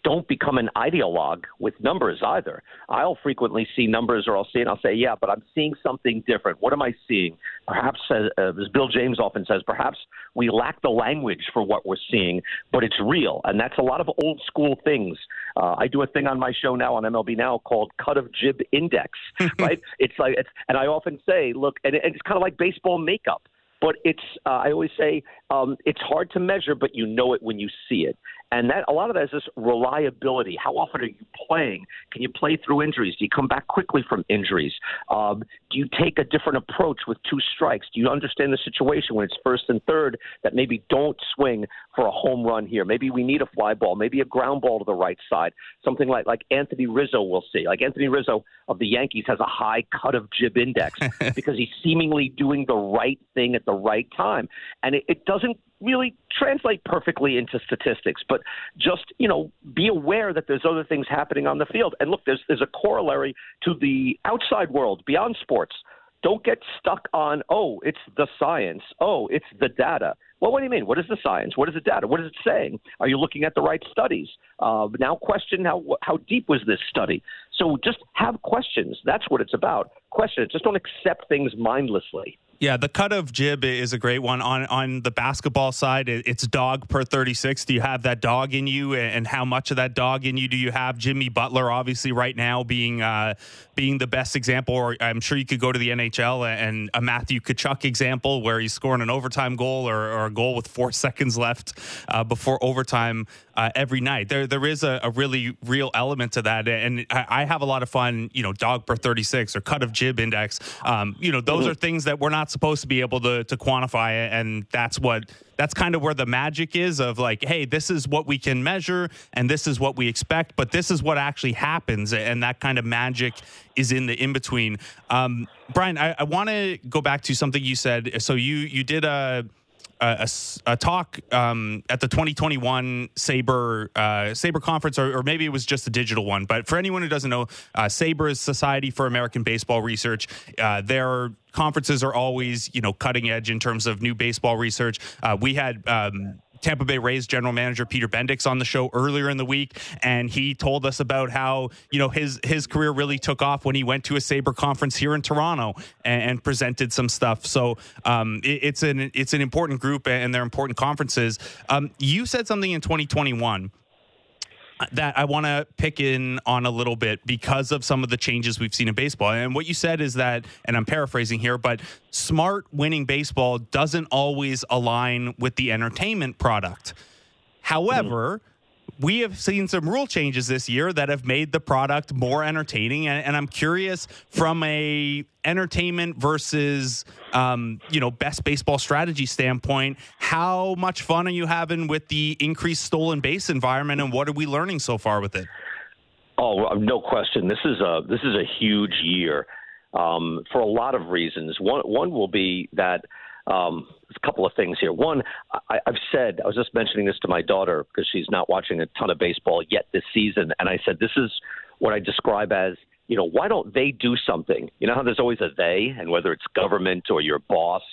don't become an ideologue with numbers either. I'll frequently see numbers or I'll see it and I'll say, yeah, but I'm seeing something different. What am I seeing? Perhaps, uh, as Bill James often says, perhaps we lack the language for what we're seeing, but it's real. And that's a lot of old school things. Uh, I do a thing on my show now on MLB Now called Cut of Jib Index, right? It's like, it's, and I often say, look, and, and it's kind of like baseball makeup but it's uh, I always say um, it's hard to measure, but you know it when you see it. And that a lot of that is this reliability. How often are you playing? Can you play through injuries? Do you come back quickly from injuries? Um, do you take a different approach with two strikes? Do you understand the situation when it's first and third that maybe don't swing for a home run here? Maybe we need a fly ball, maybe a ground ball to the right side. Something like like Anthony Rizzo will see. Like Anthony Rizzo of the Yankees has a high cut of jib index because he's seemingly doing the right thing at the right time, and it, it doesn't really translate perfectly into statistics, but just you know be aware that there's other things happening on the field. And look, there's there's a corollary to the outside world beyond sports. Don't get stuck on oh, it's the science. Oh, it's the data. Well, what do you mean? What is the science? What is the data? What is it saying? Are you looking at the right studies? Uh, now question how how deep was this study? So just have questions. That's what it's about. Question it. Just don't accept things mindlessly. Yeah, the cut of jib is a great one. On on the basketball side, it's dog per 36. Do you have that dog in you, and how much of that dog in you do you have? Jimmy Butler, obviously, right now being uh, being the best example. Or I'm sure you could go to the NHL and a Matthew Tkachuk example where he's scoring an overtime goal or, or a goal with four seconds left uh, before overtime uh, every night. There there is a, a, really real element to that, and I, I, have a lot of fun. You know, dog per 36 or cut of jib index. Um, you know, those mm-hmm. are things that we're not supposed to be able to to quantify, it, and that's what that's kind of where the magic is of like, hey, this is what we can measure, and this is what we expect, but this is what actually happens, and that kind of magic is in the in between. Um, Brian, I, I want to go back to something you said. So you you did a a, a, talk um, at the 2021 SABR uh, SABR conference, or, or, maybe it was just a digital one. But for anyone who doesn't know, uh, SABR is Society for American Baseball Research. Uh, their conferences are always, you know, cutting edge in terms of new baseball research. Uh, we had um, Tampa Bay Rays general manager Peter Bendix on the show earlier in the week, and he told us about how you know his his career really took off when he went to a SABR conference here in Toronto and, and presented some stuff. So um, it, it's an it's an important group and they're important conferences. Um, you said something in 2021 that I want to pick in on a little bit because of some of the changes we've seen in baseball. And what you said is that, and I'm paraphrasing here, but smart winning baseball doesn't always align with the entertainment product. However, mm-hmm we have seen some rule changes this year that have made the product more entertaining. And, and i'm curious from a entertainment versus um, you know best baseball strategy standpoint how much fun are you having with the increased stolen base environment and what are we learning so far with it? Oh no question. This is a this is a huge year um, for a lot of reasons. One one will be that um, a couple of things here. One, I, I've said, I was just mentioning this to my daughter because she's not watching a ton of baseball yet this season. And I said, this is what I describe as, you know, why don't they do something? You know how there's always a they, and whether it's government or your boss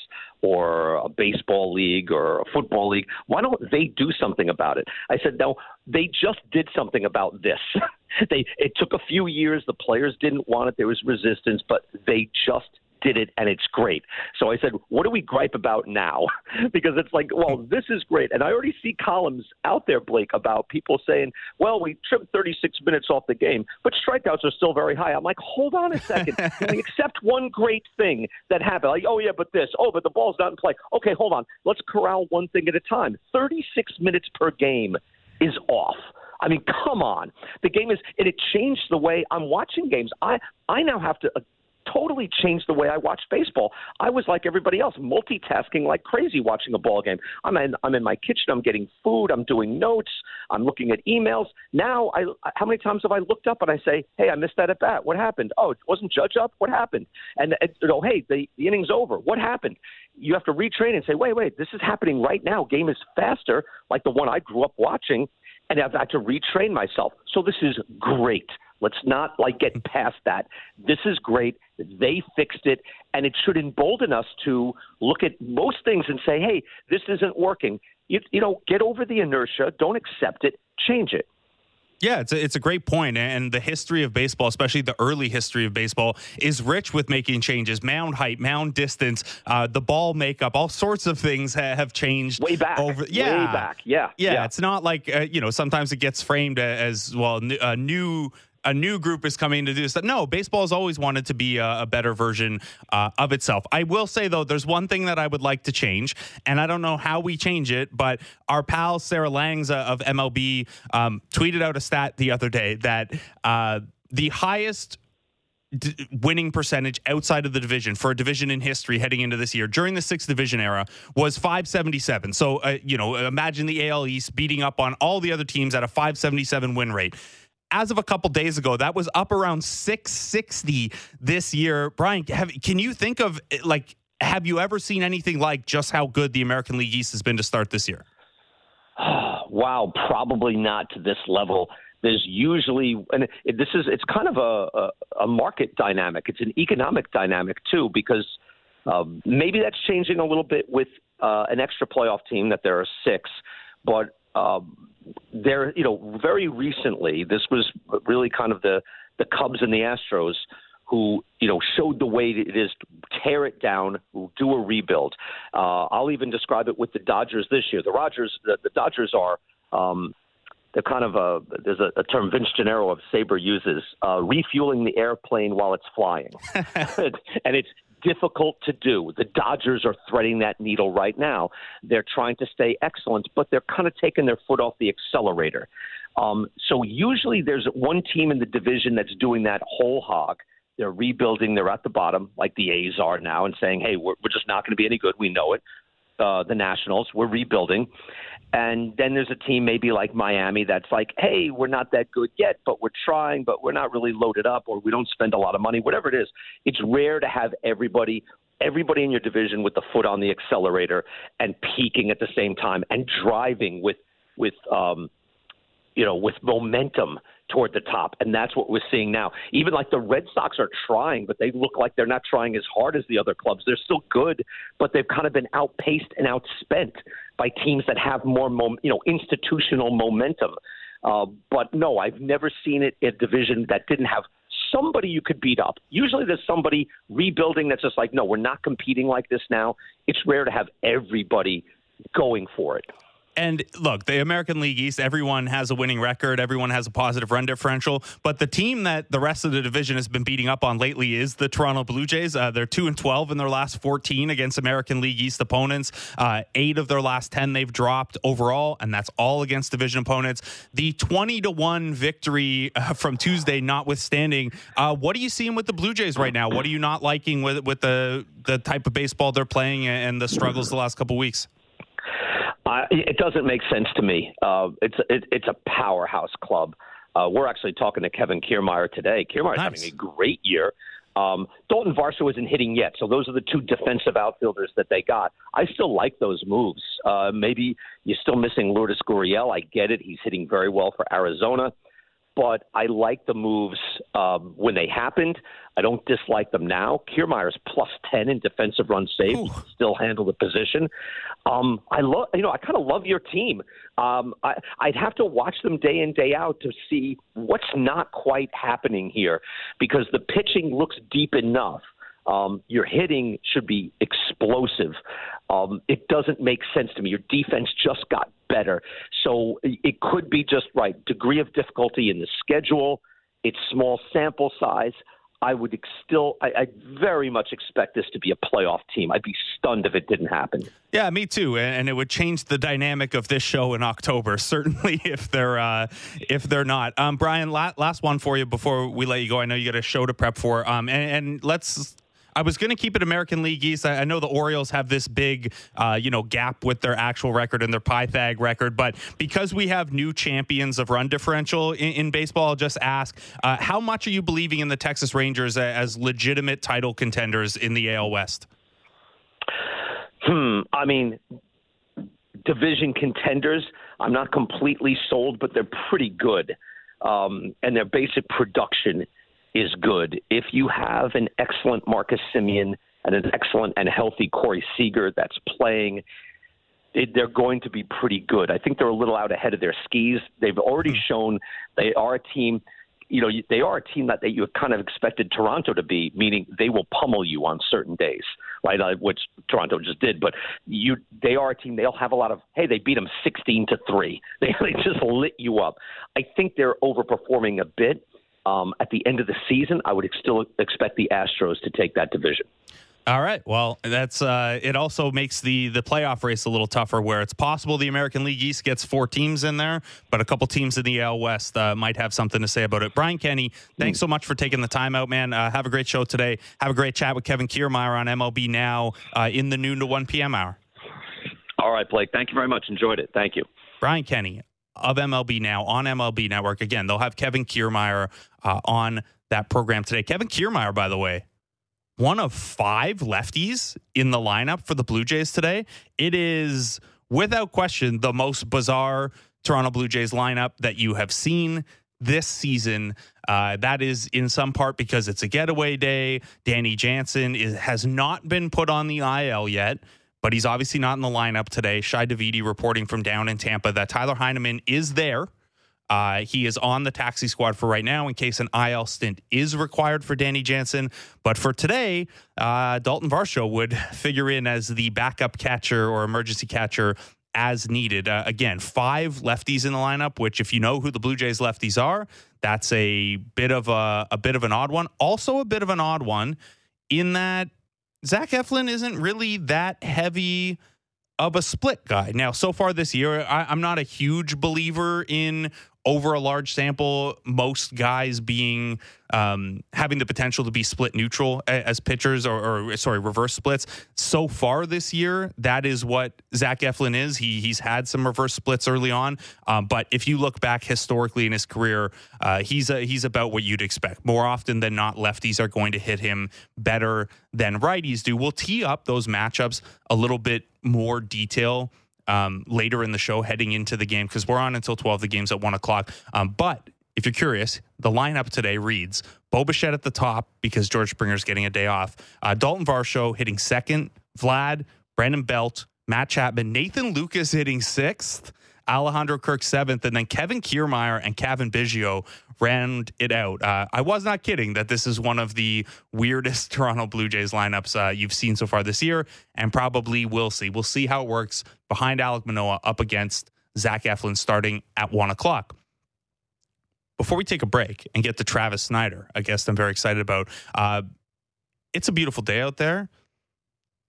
or a baseball league or a football league, why don't they do something about it? I said, no, they just did something about this. they it took a few years. The players didn't want it. There was resistance, but they just did it, and it's great. So I said, what do we gripe about now? because it's like, well, this is great. And I already see columns out there, Blake, about people saying, well, we trimmed 36 minutes off the game, but strikeouts are still very high. I'm like, hold on a second. Can we accept one great thing that happened? Like, oh, yeah, but this. Oh, but the ball's not in play. Okay, hold on. Let's corral one thing at a time. 36 minutes per game is off. I mean, come on. The game is, and it changed the way I'm watching games. I I now have to totally changed the way I watched baseball. I was like everybody else, multitasking like crazy watching a ball game. I'm in I'm in my kitchen, I'm getting food, I'm doing notes, I'm looking at emails. Now I how many times have I looked up and I say, "Hey, I missed that at bat. What happened? Oh, it wasn't Judge up. What happened?" And, and you know, "Hey, the, the inning's over. What happened?" You have to retrain and say, "Wait, wait, this is happening right now. Game is faster like the one I grew up watching." and I've had to retrain myself. So this is great. Let's not like get past that. This is great. They fixed it, and it should embolden us to look at most things and say, "Hey, this isn't working." You, you know, get over the inertia. Don't accept it. Change it. Yeah, it's a, it's a great point. And the history of baseball, especially the early history of baseball, is rich with making changes. Mound height, mound distance, uh, the ball makeup, all sorts of things ha- have changed. Way back. Over, yeah. Way back. Yeah. Yeah. yeah. It's not like, uh, you know, sometimes it gets framed as, well, a new a new group is coming to do this. No, baseball has always wanted to be a, a better version uh, of itself. I will say though, there's one thing that I would like to change, and I don't know how we change it, but our pal Sarah Langs uh, of MLB um, tweeted out a stat the other day that uh, the highest D- winning percentage outside of the division for a division in history heading into this year during the sixth division era was 577. So, uh, you know, imagine the AL East beating up on all the other teams at a 577 win rate as of a couple days ago, that was up around 660 this year. Brian, have, can you think of like, have you ever seen anything like just how good the American League East has been to start this year? wow, probably not to this level. There's usually, and this is, it's kind of a, a, a, market dynamic. It's an economic dynamic too, because um, maybe that's changing a little bit with uh, an extra playoff team that there are six, but um, there, you know, very recently, this was really kind of the the Cubs and the Astros who you know showed the way it is to tear it down, do a rebuild. Uh, I'll even describe it with the Dodgers this year. The Rogers, the, the Dodgers are. Um, they're kind of a there's a, a term Vince Gennaro of SABR uses uh, refueling the airplane while it's flying, and it's difficult to do. The Dodgers are threading that needle right now. They're trying to stay excellent, but they're kind of taking their foot off the accelerator. Um, so usually there's one team in the division that's doing that whole hog. They're rebuilding. They're at the bottom, like the A's are now, and saying, "Hey, we're, we're just not going to be any good. We know it." Uh, the Nationals, we're rebuilding, and then there's a team maybe like Miami that's like, hey, we're not that good yet, but we're trying, but we're not really loaded up, or we don't spend a lot of money, whatever it is. It's rare to have everybody everybody in your division with the foot on the accelerator and peaking at the same time and driving with with um, you know with momentum toward the top. And that's what we're seeing now. Even like the Red Sox are trying, but they look like they're not trying as hard as the other clubs. They're still good, but they've kind of been outpaced and outspent by teams that have more, mom- you know, institutional momentum. Uh, but no, I've never seen it in a division that didn't have somebody you could beat up. Usually there's somebody rebuilding that's just like, no, we're not competing like this now. It's rare to have everybody going for it. And look, the American League East, everyone has a winning record. Everyone has a positive run differential. But the team that the rest of the division has been beating up on lately is the Toronto Blue Jays. Uh, they're 2 and 12 in their last 14 against American League East opponents. Uh, eight of their last 10 they've dropped overall, and that's all against division opponents. The 20 to 1 victory uh, from Tuesday, notwithstanding, uh, what are you seeing with the Blue Jays right now? What are you not liking with, with the, the type of baseball they're playing and the struggles the last couple weeks? It doesn't make sense to me. Uh, it's it, it's a powerhouse club. Uh, we're actually talking to Kevin Kiermaier today. Kiermaier's nice. having a great year. Um, Dalton Varsho isn't hitting yet, so those are the two defensive outfielders that they got. I still like those moves. Uh, maybe you're still missing Lourdes Gurriel. I get it; he's hitting very well for Arizona but I like the moves um, when they happened. I don't dislike them now. Kiermaier's plus ten in defensive run saved, Ooh. still handle the position. Um, I love, you know, I kind of love your team. Um, I, I'd have to watch them day in day out to see what's not quite happening here, because the pitching looks deep enough. Um, your hitting should be explosive. Um, it doesn't make sense to me. Your defense just got better. So it could be just right. Degree of difficulty in the schedule, it's small sample size. I would still, I, I, very much expect this to be a playoff team. I'd be stunned if it didn't happen. Yeah, me too, and it would change the dynamic of this show in October. Certainly, if they're uh, if they're not. Um, Brian, last one for you before we let you go. I know you got a show to prep for, um, and, and let's I was going to keep it American League East. I, I know the Orioles have this big, uh, you know, gap with their actual record and their Pythag record, but because we have new champions of run differential in, in baseball, I'll just ask, uh, how much are you believing in the Texas Rangers as legitimate title contenders in the AL West? Hmm. I mean, division contenders. I'm not completely sold, but they're pretty good, um, and their basic production is good. If you have an excellent Marcus Semien and an excellent and healthy Corey Seager that's playing, they're going to be pretty good. I think they're a little out ahead of their skis. They've already hmm. shown they are a team. You know, they are a team that, that you kind of expected Toronto to be, meaning they will pummel you on certain days, right? Uh, which Toronto just did. But you, they are a team. They'll have a lot of. Hey, they beat them sixteen to three. They, they just lit you up. I think they're overperforming a bit. Um, at the end of the season, I would still expect the Astros to take that division. All right. Well, that's uh, it. Also makes the the playoff race a little tougher, where it's possible the American League East gets four teams in there, but a couple teams in the AL West uh, might have something to say about it. Brian Kenny, thanks so much for taking the time out, man. Uh, have a great show today. Have a great chat with Kevin Kiermaier on MLB Now uh, in the noon to one p.m. hour. All right, Blake. Thank you very much. Enjoyed it. Thank you. Brian Kenny, of MLB Now on MLB Network. Again, they'll have Kevin Kiermaier uh, on that program today. Kevin Kiermaier, by the way, one of five lefties in the lineup for the Blue Jays today. It is without question the most bizarre Toronto Blue Jays lineup that you have seen this season. Uh, that is in some part because it's a getaway day. Danny Jansen is, has not been put on the IL yet but he's obviously not in the lineup today. Shi Davidi reporting from down in Tampa that Tyler Heineman is there. Uh, he is on the taxi squad for right now in case an IL stint is required for Danny Jansen. But for today, uh, Dalton Varsho would figure in as the backup catcher or emergency catcher as needed. Uh, again, five lefties in the lineup, which if you know who the Blue Jays lefties are, that's a bit of a, a bit of an odd one. Also, a bit of an odd one in that Zach Eflin isn't really that heavy of a split guy. Now, so far this year, I, am not a huge believer in over a large sample, most guys being um, having the potential to be split neutral as pitchers or, or, sorry reverse splits. So far this year, that is what Zach Eflin is. He he's had some reverse splits early on, um, but if you look back historically in his career, uh, he's a, he's about what you'd expect. More often than not, lefties are going to hit him better than righties do. We'll tee up those matchups a little bit more detail um, later in the show heading into the game because we're on until 12. The game's at 1 o'clock. Um, but if you're curious, the lineup today reads Bo Bichette at the top because George Springer's getting a day off. Uh, Dalton Varsho hitting second. Vlad, Brandon Belt, Matt Chapman, Nathan Lukes hitting sixth. Alejandro Kirk seventh, and then Kevin Kiermaier and Cavan Biggio ran it out. Uh, I was not kidding that this is one of the weirdest Toronto Blue Jays lineups uh, you've seen so far this year, and probably will see. We'll see how it works behind Alek Manoah up against Zach Eflin starting at one o'clock. Before we take a break and get to Travis Snider, a guest I'm very excited about. Uh, it's a beautiful day out there.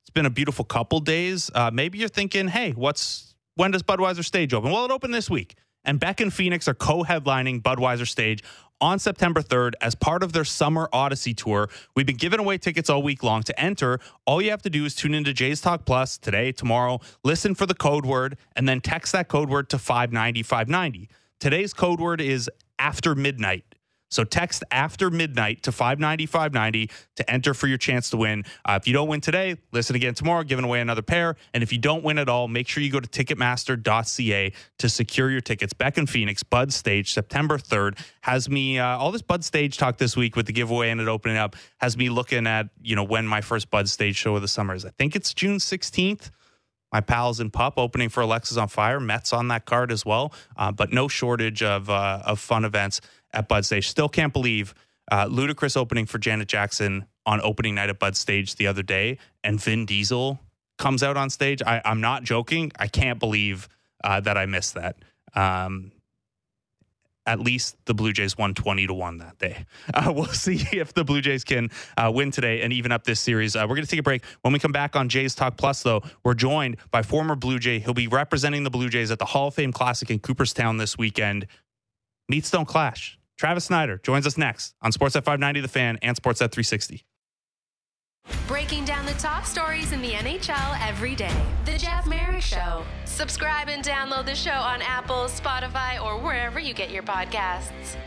It's been a beautiful couple days. Uh, maybe you're thinking, hey, what's when does Budweiser Stage open? Well, it opened this week. And Beck and Phoenix are co headlining Budweiser Stage on September 3rd as part of their Summer Odyssey Tour. We've been giving away tickets all week long. To enter, all you have to do is tune into Jays Talk Plus today, tomorrow, listen for the code word, and then text that code word to 590 590. Today's code word is after midnight. So text after midnight to 590 590 to enter for your chance to win. Uh, if you don't win today, listen again tomorrow, giving away another pair. And if you don't win at all, make sure you go to ticketmaster.ca to secure your tickets. Beck and Phoenix, Bud Stage, September 3rd, has me, uh, all this Bud Stage talk this week with the giveaway and it opening up, has me looking at, you know, when my first Bud Stage show of the summer is. I think it's June 16th my pals in Pup opening for Alexis on Fire. Metz on that card as well, uh, but no shortage of uh, of fun events at Bud Stage. Still can't believe uh, Ludacris opening for Janet Jackson on opening night at Bud Stage the other day, and Vin Diesel comes out on stage. I, am not joking. I can't believe uh, that I missed that. Um, at least the Blue Jays won 20 to 1 that day. Uh, we'll see if the Blue Jays can uh, win today and even up this series. Uh, we're going to take a break. When we come back on Jays Talk Plus, though, we're joined by former Blue Jay. He'll be representing the Blue Jays at the Hall of Fame Classic in Cooperstown this weekend. Meets don't clash. Travis Snider joins us next on Sportsnet 590 The Fan and Sportsnet 360. Breaking down the top stories in the NHL every day. The Jeff Marek Show. Subscribe and download the show on Apple, Spotify, or wherever you get your podcasts.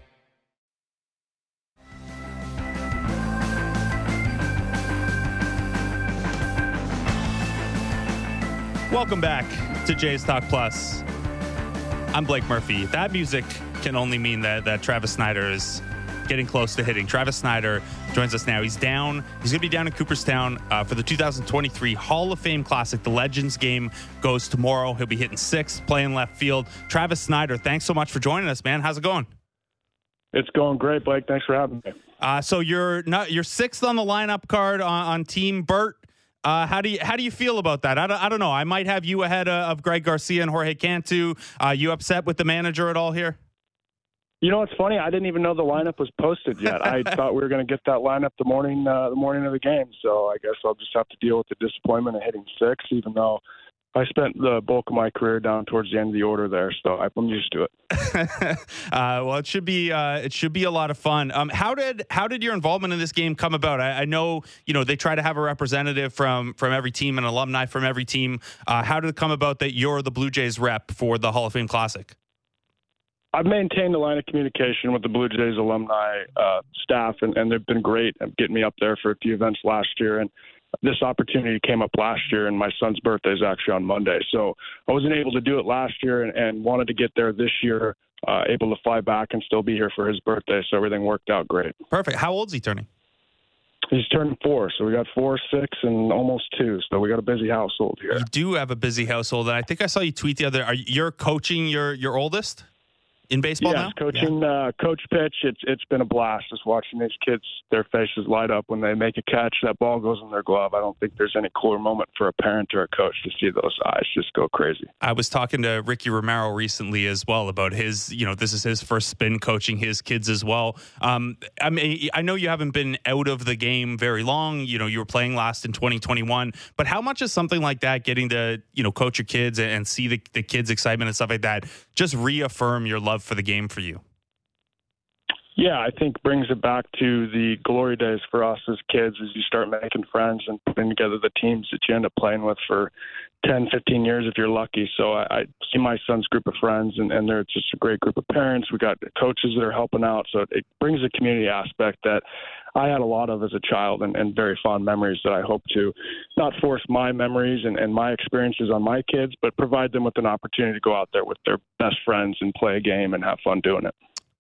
Welcome back to Jays Talk Plus. I'm Blake Murphy. That music can only mean that that Travis Snider is getting close to hitting. Travis Snider joins us now. He's down. He's going to be down in Cooperstown uh, for the 2023 Hall of Fame Classic. The Legends game goes tomorrow. He'll be hitting six, playing left field. Travis Snider, thanks so much for joining us, man. How's it going? It's going great, Blake. Thanks for having me. Uh, so you're not you're sixth on the lineup card on, on Team Bert. Uh, how do you how do you feel about that? I don't, I don't know. I might have you ahead of, of Greg Garcia and Jorge Cantu. Uh, you upset with the manager at all here? You know, it's funny. I didn't even know the lineup was posted yet. I thought we were going to get that lineup the morning uh, the morning of the game. So I guess I'll just have to deal with the disappointment of hitting six, even though I spent the bulk of my career down towards the end of the order there, so I'm used to it. uh, well, it should be uh, it should be a lot of fun. Um, how did how did your involvement in this game come about? I, I, know you know they try to have a representative from from every team, an alumni from every team. Uh, how did it come about that you're the Blue Jays rep for the Hall of Fame Classic? I've maintained a line of communication with the Blue Jays alumni uh, staff, and, and, they've been great at getting me up there for a few events last year. And this opportunity came up last year, and my son's birthday is actually on Monday. So I wasn't able to do it last year and, and wanted to get there this year, uh, able to fly back and still be here for his birthday. So everything worked out great. Perfect. How old is he turning? He's turning four, so we got four, six, and almost two. So we got a busy household here. You do have a busy household, and I think I saw you tweet the other. Are you're coaching your your oldest? In baseball yes, now? coaching yeah. uh, coach pitch. It's it's been a blast just watching these kids. Their faces light up when they make a catch. That ball goes in their glove. I don't think there's any cooler moment for a parent or a coach to see those eyes just go crazy. I was talking to Ricky Romero recently as well about his. You know, this is his first spin coaching his kids as well. Um, I mean, I know you haven't been out of the game very long. You know, you were playing last in 2021, but how much is something like that getting to you know coach your kids and see the, the kids' excitement and stuff like that just reaffirm your love love for the game for you? Yeah, I think brings it back to the glory days for us as kids as you start making friends and putting together the teams that you end up playing with for 10, 15 years if you're lucky. So I, I see my son's group of friends, and, and they're just a great group of parents. We got coaches that are helping out. So it brings a community aspect that I had a lot of as a child and, and very fond memories that I hope to not force my memories and, and my experiences on my kids, but provide them with an opportunity to go out there with their best friends and play a game and have fun doing it.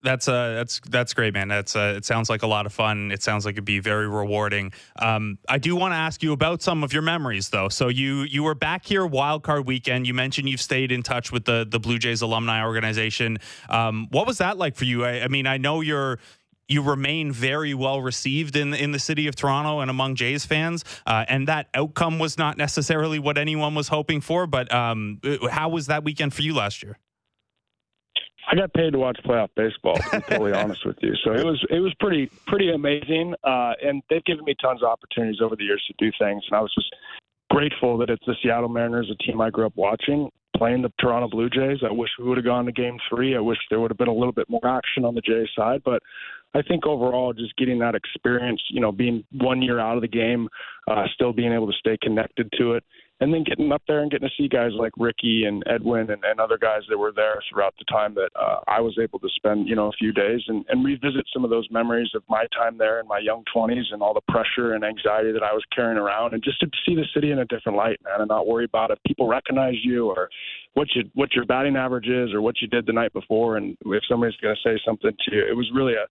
That's uh that's that's great, man. That's uh, it sounds like a lot of fun. It sounds like it'd be very rewarding. Um, I do want to ask you about some of your memories, though. So you you were back here Wild Card Weekend. You mentioned you've stayed in touch with the the Blue Jays alumni organization. Um, what was that like for you? I, I mean, I know you're you remain very well received in in the city of Toronto and among Jays fans. Uh, and that outcome was not necessarily what anyone was hoping for. But um, how was that weekend for you last year? I got paid to watch playoff baseball. To be totally honest with you, so it was it was pretty pretty amazing. Uh, and they've given me tons of opportunities over the years to do things, and I was just grateful that it's the Seattle Mariners, a team I grew up watching, playing the Toronto Blue Jays. I wish we would have gone to Game Three. I wish there would have been a little bit more action on the Jays side, but I think overall, just getting that experience, you know, being one year out of the game, uh, still being able to stay connected to it, and then getting up there and getting to see guys like Ricky and Edwin and, and other guys that were there throughout the time that uh, I was able to spend, you know, a few days and, and revisit some of those memories of my time there in my young 20s and all the pressure and anxiety that I was carrying around, and just to see the city in a different light, man, and not worry about if people recognize you or what you what your batting average is or what you did the night before, and if somebody's going to say something to you, it was really a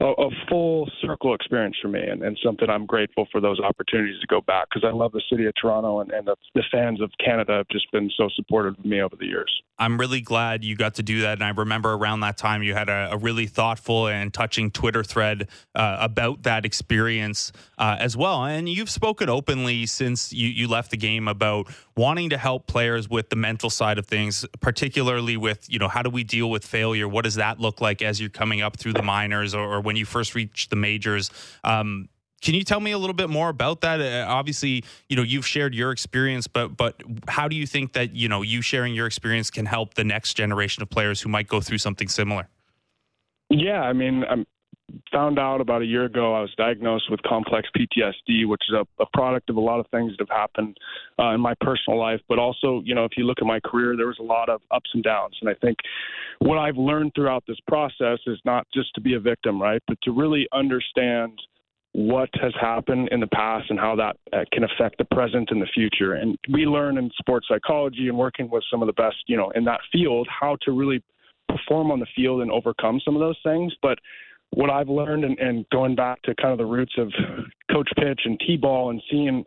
a, a full circle experience for me and, and something I'm grateful for those opportunities to go back because I love the city of Toronto and, and the, the fans of Canada have just been so supportive of me over the years. I'm really glad you got to do that. And I remember around that time you had a, a really thoughtful and touching Twitter thread uh, about that experience uh, as well. And you've spoken openly since you, you left the game about wanting to help players with the mental side of things, particularly with, you know, how do we deal with failure? What does that look like as you're coming up through the minors or, or when you first reached the majors? Um, can you tell me a little bit more about that? Uh, obviously, you know you've shared your experience, but but how do you think that you know you sharing your experience can help the next generation of players who might go through something similar? Yeah, I mean, I found out about a year ago I was diagnosed with complex PTSD, which is a, a product of a lot of things that have happened uh, in my personal life, but also, you know, if you look at my career, there was a lot of ups and downs, and I think what I've learned throughout this process is not just to be a victim, right, but to really understand what has happened in the past and how that uh, can affect the present and the future. And we learn in sports psychology and working with some of the best, you know, in that field, how to really perform on the field and overcome some of those things. But what I've learned and, and going back to kind of the roots of coach pitch and T-ball and seeing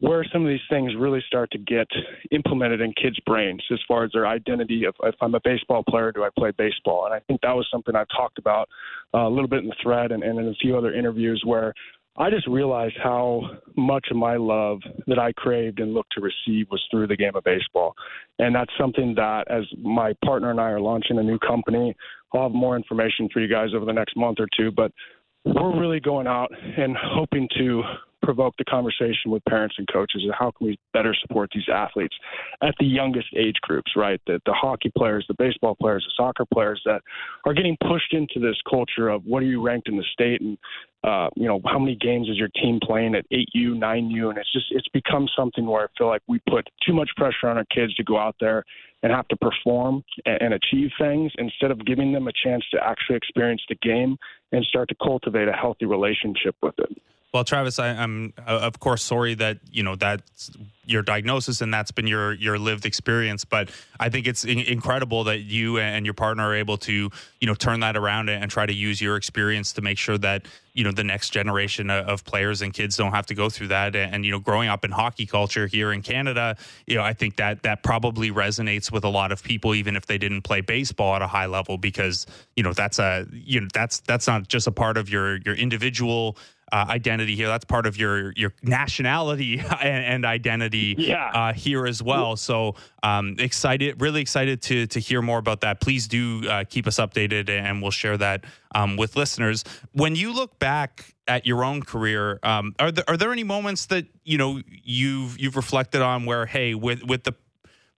where some of these things really start to get implemented in kids' brains as far as their identity of if I'm a baseball player, do I play baseball? And I think that was something I talked about uh, a little bit in the thread and, and in a few other interviews where I just realized how much of my love that I craved and looked to receive was through the game of baseball. And that's something that, as my partner and I are launching a new company, I'll have more information for you guys over the next month or two. But we're really going out and hoping to provoke the conversation with parents and coaches of how can we better support these athletes at the youngest age groups, right? The, the hockey players, the baseball players, the soccer players that are getting pushed into this culture of what are you ranked in the state and uh, you know how many games is your team playing at 8U, 9U, and it's just it's become something where I feel like we put too much pressure on our kids to go out there and have to perform and, and achieve things instead of giving them a chance to actually experience the game and start to cultivate a healthy relationship with it. Well, Travis, I, am uh, of course sorry that you know that's your diagnosis and that's been your your lived experience. But I think it's in- incredible that you and your partner are able to you know turn that around and, try to use your experience to make sure that you know the next generation of players and kids don't have to go through that. And, and you know, growing up in hockey culture here in Canada, you know, I think that that probably resonates with a lot of people, even if they didn't play baseball at a high level, because you know that's a you know that's that's not just a part of your your individual uh, identity here. That's part of your your nationality and, and identity yeah. uh, here as well. So um, excited, really excited to to hear more about that. Please do uh, keep us updated, and we'll share that um, with listeners. When you look back at your own career, um, are there are there any moments that you know you've you've reflected on where hey, with with the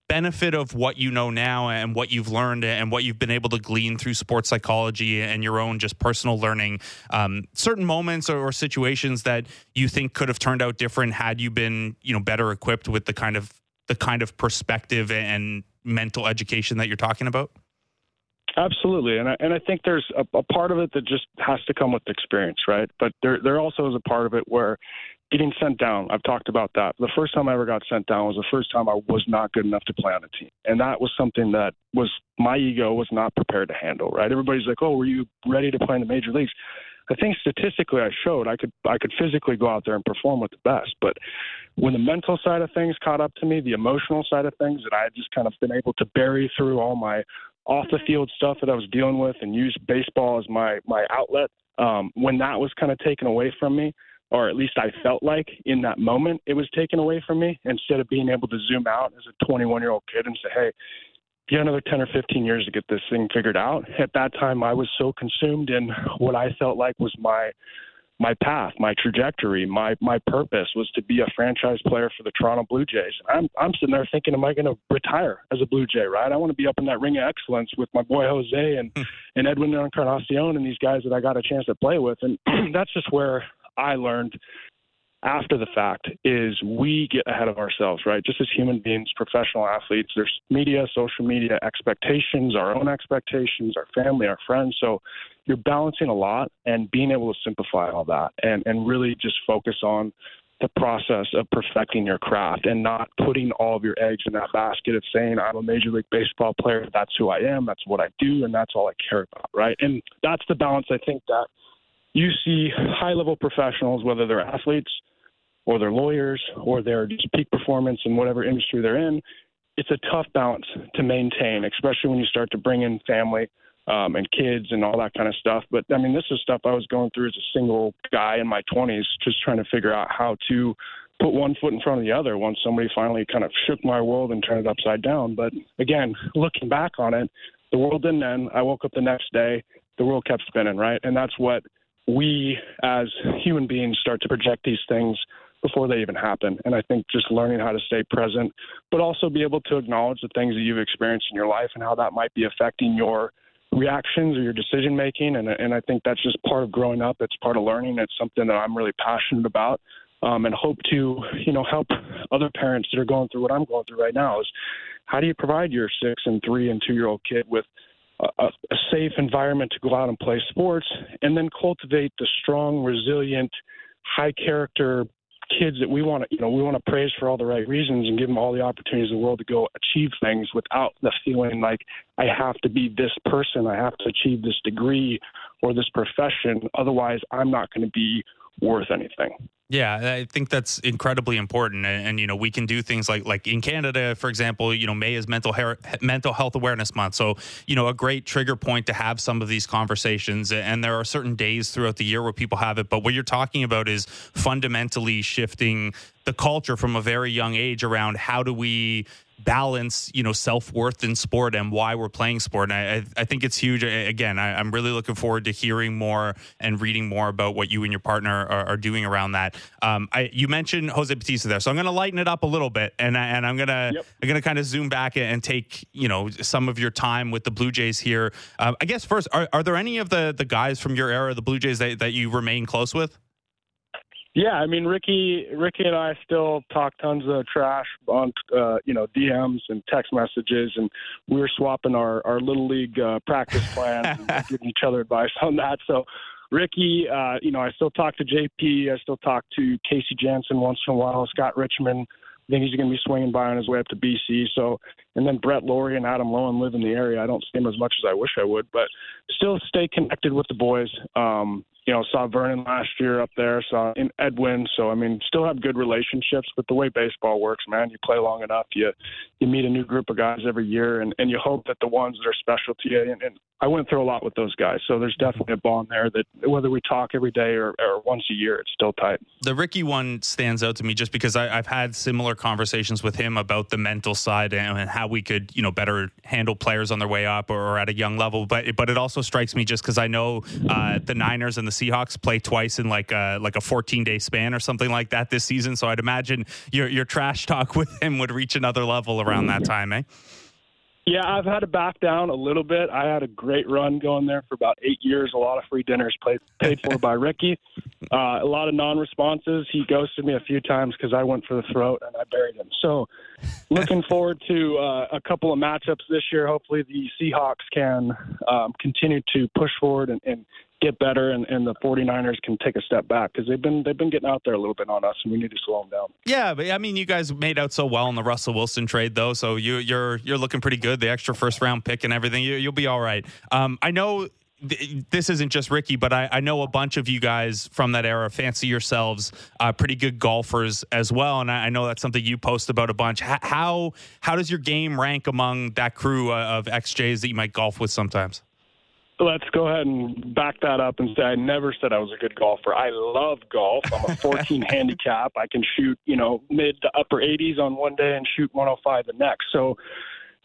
benefit of what you know now and what you've learned and what you've been able to glean through sports psychology and your own just personal learning um, certain moments or, or, situations that you think could have turned out different had you been you know better equipped with the kind of the kind of perspective and mental education that you're talking about Absolutely, and I, and I think there's a, a part of it that just has to come with experience, right? But there there also is a part of it where getting sent down. I've talked about that. The first time I ever got sent down was the first time I was not good enough to play on a team, and that was something that was my ego was not prepared to handle. Right? Everybody's like, "Oh, were you ready to play in the major leagues?" I think statistically I showed I could I could physically go out there and perform with the best, but when the mental side of things caught up to me, the emotional side of things that I had just kind of been able to bury through all my off the field stuff that I was dealing with and use baseball as my my outlet. Um, when that was kind of taken away from me, or at least I felt like in that moment it was taken away from me, instead of being able to zoom out as a 21 year old kid and say, hey, you have another 10 or 15 years to get this thing figured out. At that time, I was so consumed in what I felt like was my my path, my trajectory, my my purpose was to be a franchise player for the Toronto Blue Jays. I'm I'm sitting there thinking, am I going to retire as a Blue Jay? Right? I want to be up in that ring of excellence with my boy Jose and hmm. and Edwin Encarnacion and these guys that I got a chance to play with, and that's just where I learned after the fact is we get ahead of ourselves, right? Just as human beings, professional athletes, there's media, social media expectations, our own expectations, our family, our friends. So you're balancing a lot and being able to simplify all that and, and really just focus on the process of perfecting your craft and not putting all of your eggs in that basket of saying, I'm a Major League Baseball player, that's who I am, that's what I do, and that's all I care about, right? And that's the balance I think that you see high level professionals, whether they're athletes or they're lawyers or they're just peak performance in whatever industry they're in. It's a tough balance to maintain, especially when you start to bring in family um, and kids and all that kind of stuff. But I mean, this is stuff I was going through as a single guy in my 20s, just trying to figure out how to put one foot in front of the other once somebody finally kind of shook my world and turned it upside down. But again, looking back on it, the world didn't end. I woke up the next day, the world kept spinning, right? And that's what we as human beings start to project these things before they even happen. And I think just learning how to stay present, but also be able to acknowledge the things that you've experienced in your life and how that might be affecting your reactions or your decision making. And, and I think that's just part of growing up. It's part of learning. It's something that I'm really passionate about. Um, and hope to, you know, help other parents that are going through what I'm going through right now. Is how do you provide your six and three and two year old kid with a, a safe environment to go out and play sports, and then cultivate the strong, resilient, high character kids that we want to, you know, we want to praise for all the right reasons and give them all the opportunities in the world to go achieve things without the feeling like I have to be this person, I have to achieve this degree or this profession, otherwise I'm not going to be worth anything. Yeah, I think that's incredibly important, and, and, you know we can do things like like in Canada, for example, you know May is mental hair, mental health awareness month, so you know a great trigger point to have some of these conversations. And there are certain days throughout the year where people have it, but what you're talking about is fundamentally shifting the culture from a very young age around how do we balance, you know, self worth in sport and why we're playing sport. And I, I think it's huge. Again, I, am really looking forward to hearing more and reading more about what you and your partner are, are doing around that. Um, I, you mentioned Jose Bautista there, so I'm going to lighten it up a little bit, and and I'm gonna yep. I'm gonna kind of zoom back and take you know some of your time with the Blue Jays here. Um, I guess first, are, are there any of the the guys from your era, the Blue Jays, that, that you remain close with? Yeah, I mean Ricky, Ricky and I still talk tons of trash on uh, you know DMs and text messages, and we were swapping our our little league uh, practice plans and giving each other advice on that. So, Ricky, uh, you know, I still talk to JP, I still talk to Casey Janssen once in a while, Scott Richmond. I think he's going to be swinging by on his way up to BC. So, and then Brett Lawrie and Adam Loewen live in the area. I don't see him as much as I wish I would, but still stay connected with the boys. Um, you know, saw Vernon last year up there, saw in Edwin. So I mean, still have good relationships. But the way baseball works, man, you play long enough, you you meet a new group of guys every year, and and you hope that the ones that are special to you. And, and I went through a lot with those guys, so there's definitely a bond there. That whether we talk every day or, or once a year, it's still tight. The Ricky one stands out to me just because I, have had similar conversations with him about the mental side and, and, how we could, you know, better handle players on their way up or, or at a young level. But but it also strikes me just because I know uh, the Niners and the Seahawks play twice in like a like a 14 day span or something like that this season. So I'd imagine your your trash talk with him would reach another level around that time, eh? Yeah, I've had to back down a little bit. I had a great run going there for about eight years. A lot of free dinners paid paid for by Ricky. Uh, a lot of non-responses. He ghosted me a few times because I went for the throat and I buried him. So, looking forward to uh, a couple of matchups this year. Hopefully, the Seahawks can um, continue to push forward and, and get better and, and the 49ers can take a step back because they've been they've been getting out there a little bit on us and we need to slow them down. Yeah, but I mean you guys made out so well in the Russell Wilson trade though, so you you're you're looking pretty good. The extra first round pick and everything, you, will be all right. Um, I know this isn't just Ricky, but I, I, know a bunch of you guys from that era fancy yourselves uh, pretty good golfers as well, and I, I, know that's something you post about a bunch. How how does your game rank among that crew uh, of XJs that you might golf with sometimes? Let's go ahead and back that up and say I never said I was a good golfer. I love golf. I'm a 14 handicap. I can shoot, you know, mid to upper 80s on one day and shoot 105 the next. So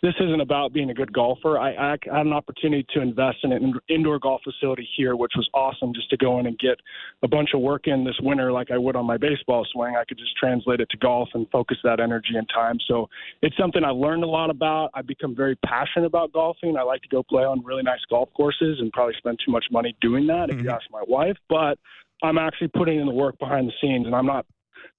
this isn't about being a good golfer. I, I had an opportunity to invest in an indoor golf facility here, which was awesome just to go in and get a bunch of work in this winter like I would on my baseball swing. I could just translate it to golf and focus that energy and time. So it's something I've learned a lot about. I've become very passionate about golfing. I like to go play on really nice golf courses and probably spend too much money doing that mm-hmm. if you ask my wife. But I'm actually putting in the work behind the scenes and I'm not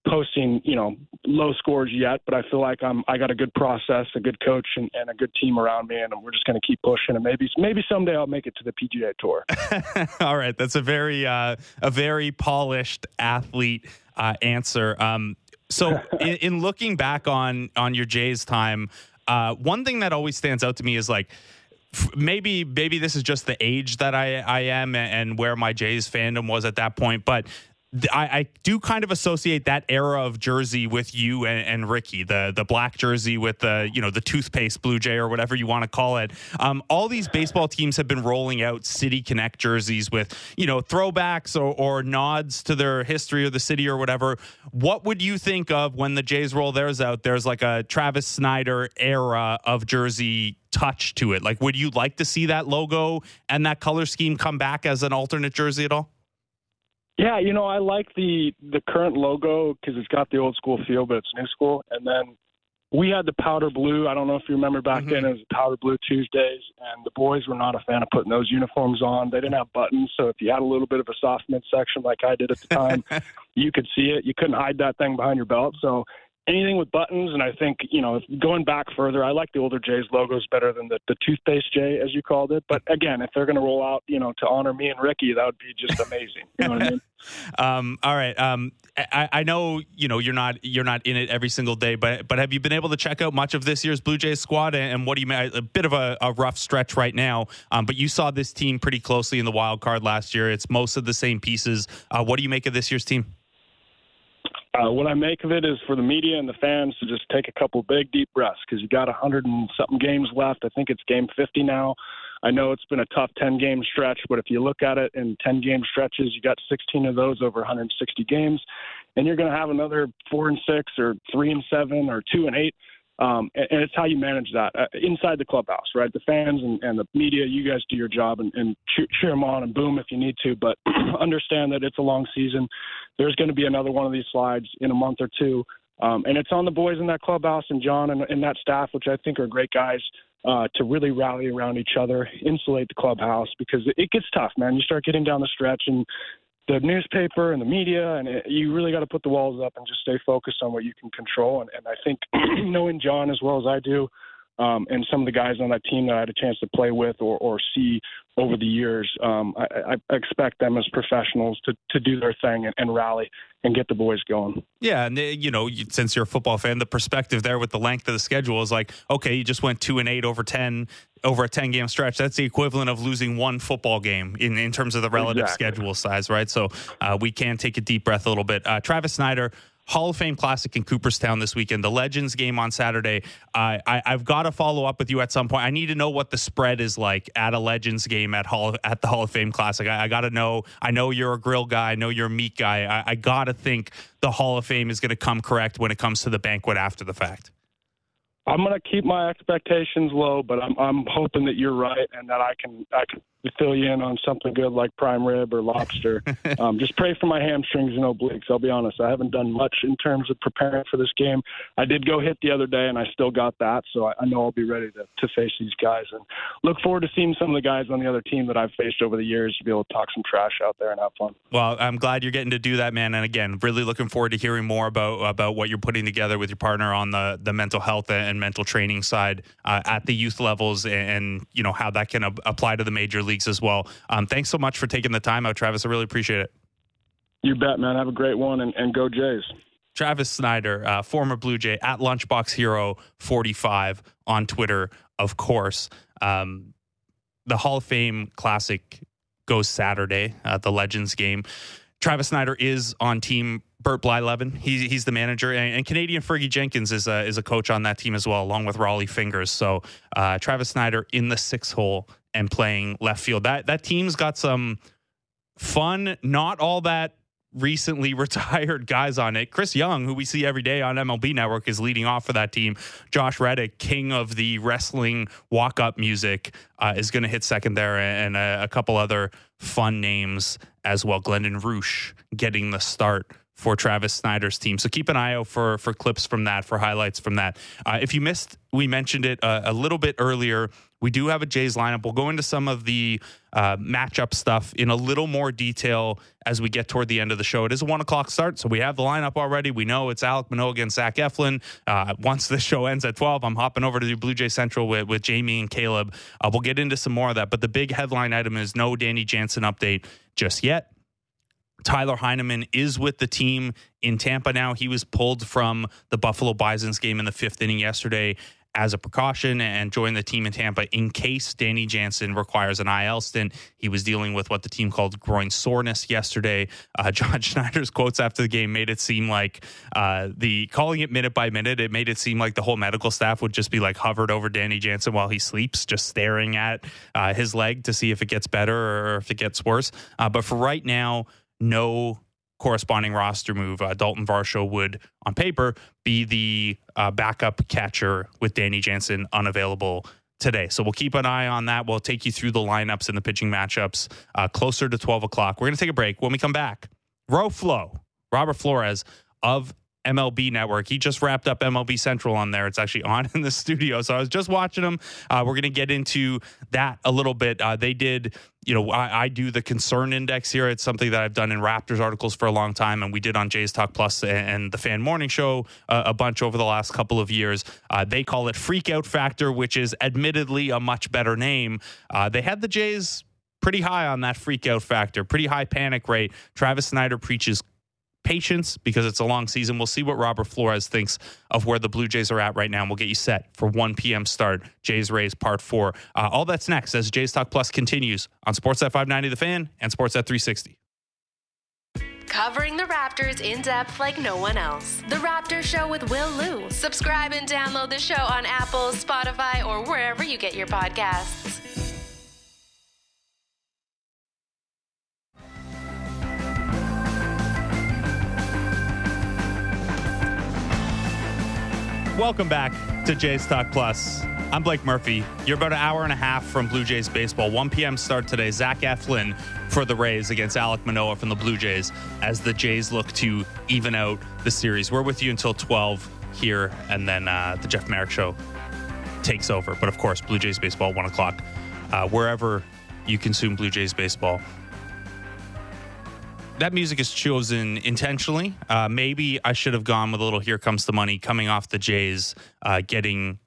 posting, you know, low scores yet, but I feel like I'm I got a good process, a good coach, and, and a good team around me, and we're just going to keep pushing. And maybe maybe someday I'll make it to the PGA Tour. All right, that's a very uh, a very polished athlete uh, answer. Um, so, in, in, looking back on on your Jays time, uh, one thing that always stands out to me is like maybe maybe this is just the age that I, I am and where my Jays fandom was at that point, but I, I, do kind of associate that era of jersey with you and, and, Ricky, the the black jersey with the you know the toothpaste Blue Jay or whatever you want to call it. Um, all these baseball teams have been rolling out City Connect jerseys with you know throwbacks or, or nods to their history or the city or whatever. What would you think of when the Jays roll theirs out? There's like a Travis Snider era of jersey touch to it. Like, would you like to see that logo and that color scheme come back as an alternate jersey at all? Yeah, you know, I like the the current logo because it's got the old school feel, but it's new school. And then we had the powder blue. I don't know if you remember back mm-hmm. then. It was powder blue Tuesdays, and the boys were not a fan of putting those uniforms on. They didn't have buttons, so if you had a little bit of a soft midsection like I did at the time, you could see it. You couldn't hide that thing behind your belt. So anything with buttons. And I think, you know, going back further, I like the older Jays logos better than the, the toothpaste J, as you called it. But again, if they're going to roll out, you know, to honor me and Ricky, that would be just amazing. You know what I mean? um, all right. Um, I, I, know, you know, you're not you're not in it every single day, but but have you been able to check out much of this year's Blue Jays squad? And, what do you? A bit of a, a rough stretch right now, um, but you saw this team pretty closely in the wild card last year. It's most of the same pieces. Uh, what do you make of this year's team? Uh, what I make of it is for the media and the fans to just take a couple big deep breaths because you got a hundred and something games left. I think it's game 50 now. I know it's been a tough 10 game stretch, but if you look at it in 10 game stretches, you got 16 of those over 160 games, and you're going to have another four and six or three and seven or two and eight um, and, and, it's how you manage that uh, inside the clubhouse, right? The fans and, and the media, you guys do your job and, and cheer, cheer them on and boom if you need to, but understand that it's a long season. There's going to be another one of these slides in a month or two. Um, and it's on the boys in that clubhouse and John and, and that staff, which I think are great guys, uh, to really rally around each other, insulate the clubhouse because it, it gets tough, man. You start getting down the stretch and the newspaper and the media, and it, you really got to put the walls up and just stay focused on what you can control. And, and I think knowing John as well as I do, um, and some of the guys on that team that I had a chance to play with or, or see over the years, um, I, I, expect them as professionals to, to do their thing and, and, rally and get the boys going. Yeah, and uh, you know, since you're a football fan, the perspective there with the length of the schedule is like, okay, you just went two and eight over ten over a ten game stretch. That's the equivalent of losing one football game in in terms of the relative exactly. schedule size, right? So uh, we can take a deep breath a little bit. Uh, Travis Snider Hall of Fame Classic in Cooperstown this weekend, the Legends game on Saturday. I, have got to follow up with you at some point. I need to know what the spread is like at a Legends game at Hall at the Hall of Fame Classic. I, I got to know. I know you're a grill guy. I know you're a meat guy. I, I got to think the Hall of Fame is going to come correct when it comes to the banquet after the fact. I'm going to keep my expectations low, but I'm I'm hoping that you're right and that I can I can fill you in on something good like prime rib or lobster. um, just pray for my hamstrings and obliques. I'll be honest, I haven't done much in terms of preparing for this game. I did go hit the other day, and I still got that, so I, I know I'll be ready to, to face these guys and look forward to seeing some of the guys on the other team that I've faced over the years to be able to talk some trash out there and have fun. Well, I'm glad you're getting to do that, man. And again, really looking forward to hearing more about about what you're putting together with your partner on the the mental health and mental training side uh, at the youth levels, and, and you know how that can apply to the major leagues as well. Um, thanks so much for taking the time out, Travis. I really appreciate it. You bet, man. Have a great one and, and go Jays. Travis Snider, uh, former Blue Jay at Lunchbox Hero 45 on Twitter, of course. Um, the Hall of Fame Classic goes Saturday, uh, the Legends game. Travis Snider is on team Bert Blyleven. He, he's the manager, and, and, Canadian Fergie Jenkins is a, is a coach on that team as well, along with Rollie Fingers. So uh, Travis Snider in the six hole and playing left field. That that team's got some fun, not all that recently retired guys on it. Chris Young, who we see every day on MLB Network, is leading off for that team. Josh Reddick, king of the wrestling walk up music, uh, is going to hit second there, and a, a, couple other fun names as well. Glendon Rusch getting the start for Travis Snider's team. So keep an eye out for for clips from that, for highlights from that. Uh, if you missed, we mentioned it a, a, little bit earlier. We do have a Jays lineup. We'll go into some of the uh, matchup stuff in a little more detail as we get toward the end of the show. It is a one o'clock start, so we have the lineup already. We know it's Alek Manoah against Zach Eflin. Uh, once the show ends at 12, I'm hopping over to the Blue Jay Central with, with Jamie and Caleb. Uh, we'll get into some more of that, but the big headline item is no Danny Jansen update just yet. Tyler Heineman is with the team in Tampa now. He was pulled from the Buffalo Bisons game in the fifth inning yesterday as a precaution and joined the team in Tampa in case Danny Jansen requires an IL stint. He was dealing with what the team called groin soreness yesterday. Uh, John Schneider's quotes after the game made it seem like uh, the calling it minute by minute, it made it seem like the whole medical staff would just be like hovered over Danny Jansen while he sleeps, just staring at uh, his leg to see if it gets better or if it gets worse. Uh, but for right now, no corresponding roster move. Uh, Dalton Varsho would, on paper, be the uh, backup catcher with Danny Jansen unavailable today. So we'll keep an eye on that. We'll take you through the lineups and the pitching matchups uh, closer to 12 o'clock. We're going to take a break. When we come back, Row Flo, Robert Flores of MLB Network. He just wrapped up MLB Central on there. It's actually on in the studio. So I was just watching him. Uh, we're going to get into that a little bit. Uh, they did, you know, I, I, do the concern index here. It's something that I've done in Raptors articles for a long time, and we did on Jays Talk Plus and, and the Fan Morning Show uh, a bunch over the last couple of years. Uh, they call it Freak Out Factor, which is admittedly a much better name. Uh, they had the Jays pretty high on that freak out factor, pretty high panic rate. Travis Snider preaches patience because it's a long season. We'll see what Robert Flores thinks of where the Blue Jays are at right now, and we'll get you set for 1 p.m. start. Jays Rays Part 4. Uh, all that's next as Jays Talk Plus continues on Sportsnet 590 The Fan and Sportsnet 360. Covering the Raptors in depth like no one else. The Raptor Show with Will Lou. Subscribe and download the show on Apple, Spotify, or wherever you get your podcasts. Welcome back to Jays Talk Plus. I'm Blake Murphy. You're about an hour and a half from Blue Jays baseball. 1 p.m. start today. Zach Eflin for the Rays against Alek Manoah from the Blue Jays as the Jays look to even out the series. We're with you until 12 here, and then uh, the Jeff Merrick Show takes over. But of course, Blue Jays baseball, 1 o'clock, uh, wherever you consume Blue Jays baseball that music is chosen intentionally. Uh, maybe I should have gone with a little "Here Comes the Money" coming off the Jays, uh, getting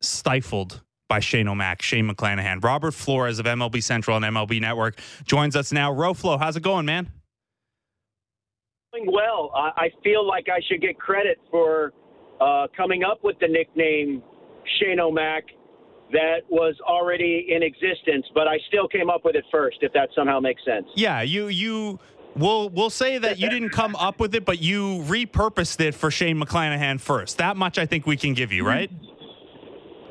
stifled by Shane O'Mac, Shane McClanahan, Robert Flores of MLB Central and MLB Network joins us now. Roflo, how's it going, man? Doing well. I feel like I should get credit for uh, coming up with the nickname Shane O'Mac that was already in existence, but I still came up with it first. If that somehow makes sense. Yeah, you you We'll we'll say that you didn't come up with it, but you repurposed it for Shane McClanahan first. That much I think we can give you, right?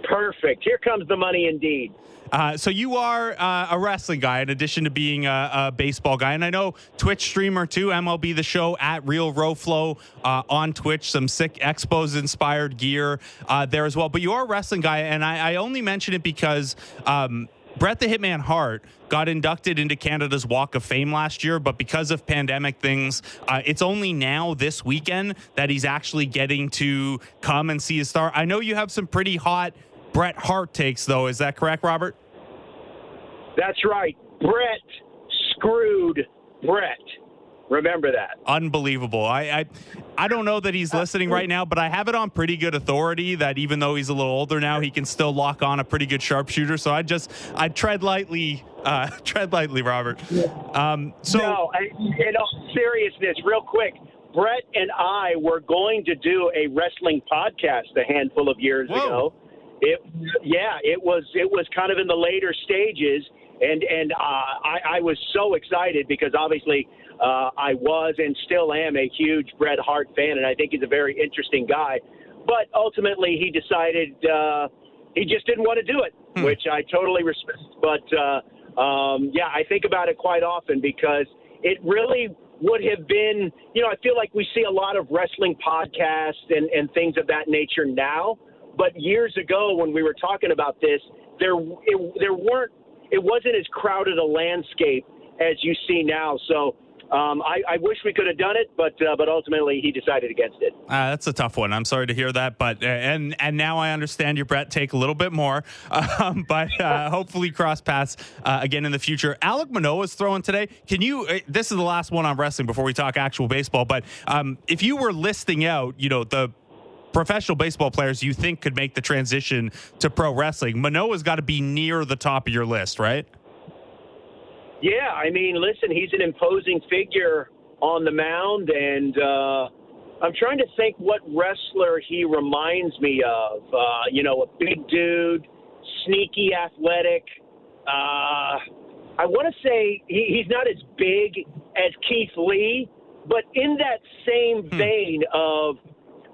Perfect. Here comes the money, indeed. Uh, so you are uh, a wrestling guy in addition to being a, a, baseball guy, and I know Twitch streamer too. MLB the Show at Real Roflo uh, on Twitch. Some sick Expos inspired gear uh, there as well. But you are a wrestling guy, and I, I only mention it because um, Bret the Hitman Hart got inducted into Canada's Walk of Fame last year, but because of pandemic things, uh, it's only now this weekend that he's actually getting to come and see his star. I know you have some pretty hot Bret Hart takes, though. Is that correct, Robert? That's right. Bret screwed Bret. Remember that. Unbelievable. I, I I don't know that he's listening right now, but I have it on pretty good authority that even though he's a little older now, he can still lock on a pretty good sharpshooter. So I just I tread lightly, uh, tread lightly, Robert. Um, so no, I, in all seriousness, real quick, Bret and I were going to do a wrestling podcast a handful of years Whoa. ago. It yeah, it was it was kind of in the later stages, and and uh, I, I was so excited because obviously uh, I was and still am a huge Bret Hart fan, and I think he's a very interesting guy. But ultimately, he decided uh, he just didn't want to do it, hmm. which I totally respect. But uh, um, yeah, I think about it quite often because it really would have been, you know, I feel like we see a lot of wrestling podcasts and, and things of that nature now. But years ago, when we were talking about this, there it, there weren't, it wasn't as crowded a landscape as you see now. So um, I, I, wish we could have done it, but uh, but ultimately he decided against it. Uh, that's a tough one. I'm sorry to hear that, but uh, and and now I understand your Bret take a little bit more, um, but uh, hopefully cross paths uh, again in the future. Alek Manoah is throwing today. Can you? Uh, this is the last one on wrestling before we talk actual baseball. But um, if you were listing out, you know the professional baseball players you think could make the transition to pro wrestling, Manoah's got to be near the top of your list, right? Yeah, I mean, listen, he's an imposing figure on the mound, and uh, I'm trying to think what wrestler he reminds me of. Uh, you know, a big dude, sneaky, athletic. Uh, I want to say he, he's not as big as Keith Lee, but in that same Hmm. vein of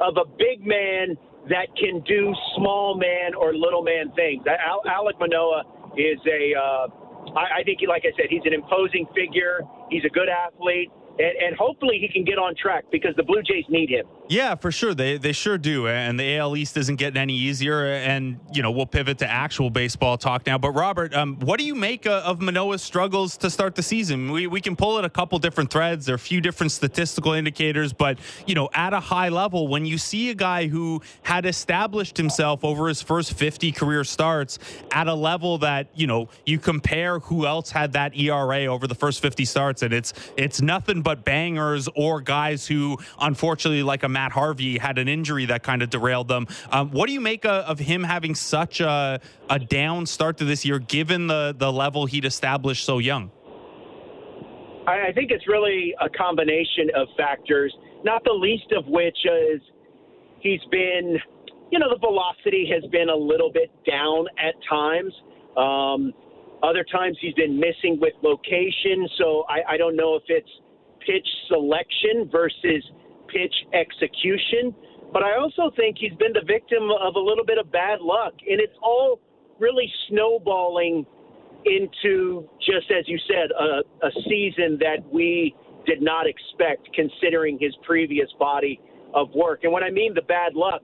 of a big man that can do small man or little man things. Al- Alek Manoah is a. I, I think, like I said, he's an imposing figure. He's a good athlete, and, and hopefully he can get on track because the Blue Jays need him. Yeah, for sure. They they sure do. And the AL East isn't getting any easier. And, you know, we'll pivot to actual baseball talk now. But, Robert, um, what do you make uh, of Manoah's struggles to start the season? We, we can pull at a couple different threads. There are a few different statistical indicators. But, you know, at a high level, when you see a guy who had established himself over his first 50 career starts at a level that, you know, you compare who else had that ERA over the first 50 starts, and it's it's nothing but bangers or guys who, unfortunately, like a Matt Harvey, had an injury that kind of derailed them. Um, what do you make uh, of him having such a, a down start to this year, given the, the level he'd established so young? I, think it's really a combination of factors, not the least of which is he's been, you know, the velocity has been a little bit down at times. Um, other times he's been missing with location, so I, I don't know if it's pitch selection versus pitch execution. But I also think he's been the victim of a little bit of bad luck, and it's all really snowballing into just as you said a, a season that we did not expect considering his previous body of work. And when i mean the bad luck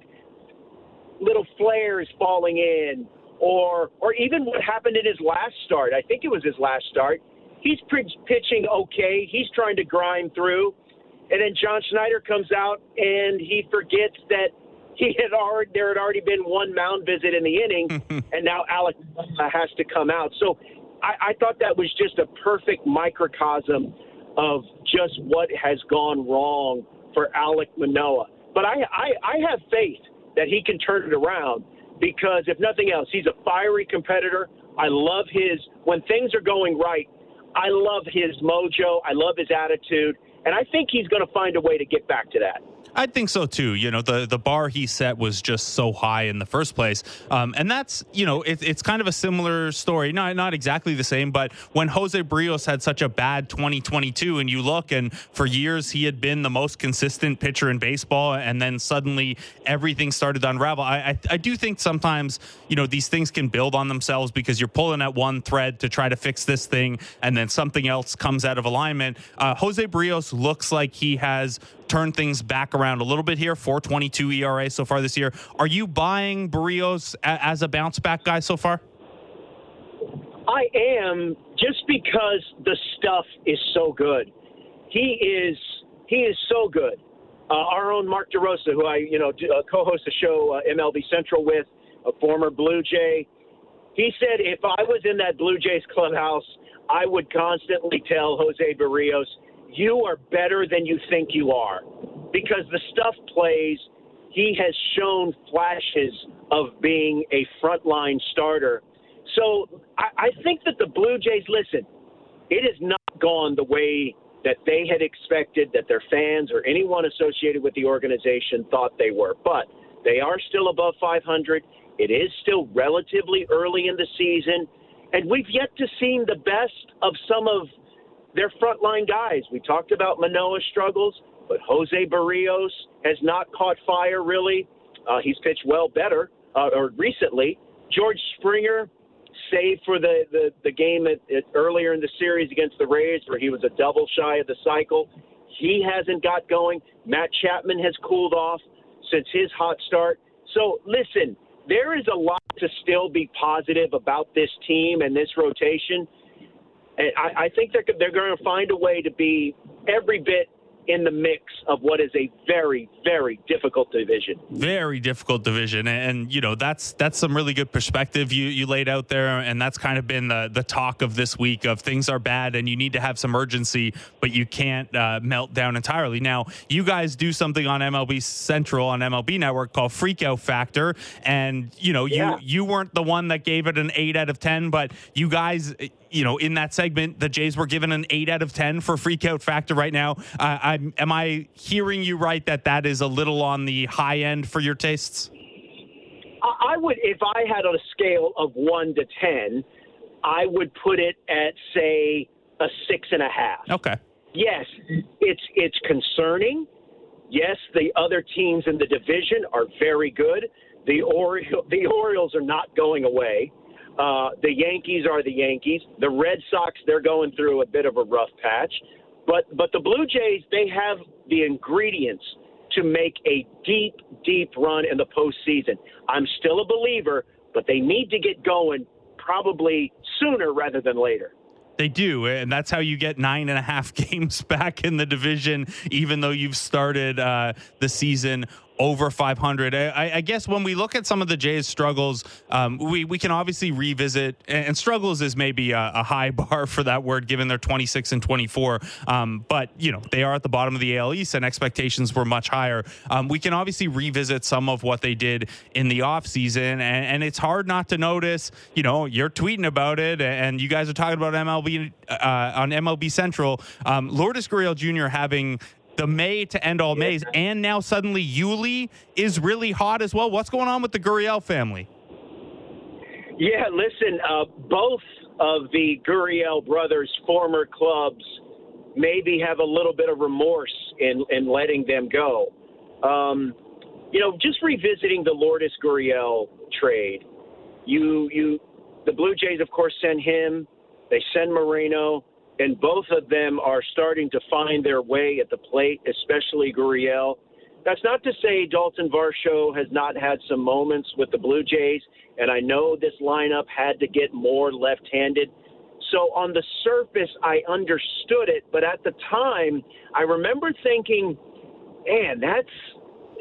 little flares falling in or or even what happened in his last start. I think it was his last start he's pitching okay he's trying to grind through and then john schneider comes out and he forgets that he had already there had already been one mound visit in the inning, and now Alek has to come out. So I, I thought that was just a perfect microcosm of just what has gone wrong for Alek Manoah. But I, I, I have faith that he can turn it around because if nothing else, he's a fiery competitor. I love his when things are going right. I love his mojo. I love his attitude, and I think he's going to find a way to get back to that. I think so too. You know, the the bar he set was just so high in the first place, um, and that's you know it, it's kind of a similar story. Not not exactly the same, but when Jose Berrios had such a bad 2022, and you look, and for years he had been the most consistent pitcher in baseball, and then suddenly everything started to unravel. I I, I do think sometimes you know these things can build on themselves because you're pulling at one thread to try to fix this thing, and then something else comes out of alignment. Uh, Jose Berrios looks like he has turned things back around a little bit here. 422 ERA so far this year. Are you buying Berrios a- as a bounce back guy so far? I am just because the stuff is so good. He is he is so good. Uh, our own Mark DeRosa, who I you know uh, co-host the show uh, MLB Central with, a former Blue Jay, he said if I was in that Blue Jays clubhouse, I would constantly tell Jose Berrios, "You are better than you think you are," because the stuff plays. He has shown flashes of being a frontline starter. So I, I think that the Blue Jays, listen, it has not gone the way that they had expected, that their fans or anyone associated with the organization thought they were. But they are still above 500. It is still relatively early in the season. And we've yet to see the best of some of their frontline guys. We talked about Manoah's struggles, but Jose Berrios has not caught fire really. Uh, he's pitched well better, uh, or recently. George Springer, save for the, the, the game at, at earlier in the series against the Rays where he was a double shy of the cycle. He hasn't got going. Matt Chapman has cooled off since his hot start. So listen, there is a lot to still be positive about this team and this rotation. And I, I think they're, they're going to find a way to be every bit in the mix of what is a very, very difficult division. Very difficult division, and you know that's that's some really good perspective you you laid out there, and that's kind of been the the talk of this week. Of things are bad, and you need to have some urgency, but you can't uh, melt down entirely. Now, you guys do something on MLB Central on MLB Network called Freakout Factor, and you know you Yeah. you weren't the one that gave it an eight out of ten, but you guys you know, in that segment, the Jays were given an eight out of 10 for freak out factor right now. Uh, I'm, am I hearing you right that that is a little on the high end for your tastes? I would, if I had on a scale of one to 10, I would put it at, say, a six and a half. Okay. Yes, it's it's concerning. Yes, the other teams in the division are very good. The Orioles, the Orioles are not going away. Uh, the Yankees are the Yankees. The Red Sox, they're going through a bit of a rough patch. But but the Blue Jays, they have the ingredients to make a deep, deep run in the postseason. I'm still a believer, but they need to get going probably sooner rather than later. They do, and that's how you get nine and a half games back in the division, even though you've started uh, the season over 500. I, I, guess when we look at some of the Jays' struggles, um, we we can obviously revisit. And struggles is maybe a, a, high bar for that word, given they're 26 and 24. Um, but you know they are at the bottom of the AL East, and expectations were much higher. Um, we can obviously revisit some of what they did in the offseason, and, and it's hard not to notice. You know, you're tweeting about it, and you guys are talking about MLB uh, on MLB Central. Um, Lourdes Gurriel Jr. having the May to end all Mays, and now suddenly Yuli is really hot as well. What's going on with the Gurriel family? Yeah, listen, uh, both of the Gurriel brothers' former clubs maybe have a little bit of remorse in, in letting them go. Um, you know, just revisiting the Lourdes Gurriel trade, you you the Blue Jays, of course, send him. They send Moreno and both of them are starting to find their way at the plate, especially Gurriel. That's not to say Dalton Varsho has not had some moments with the Blue Jays, and I know this lineup had to get more left-handed. So on the surface, I understood it, but at the time, I remember thinking, "Man, that's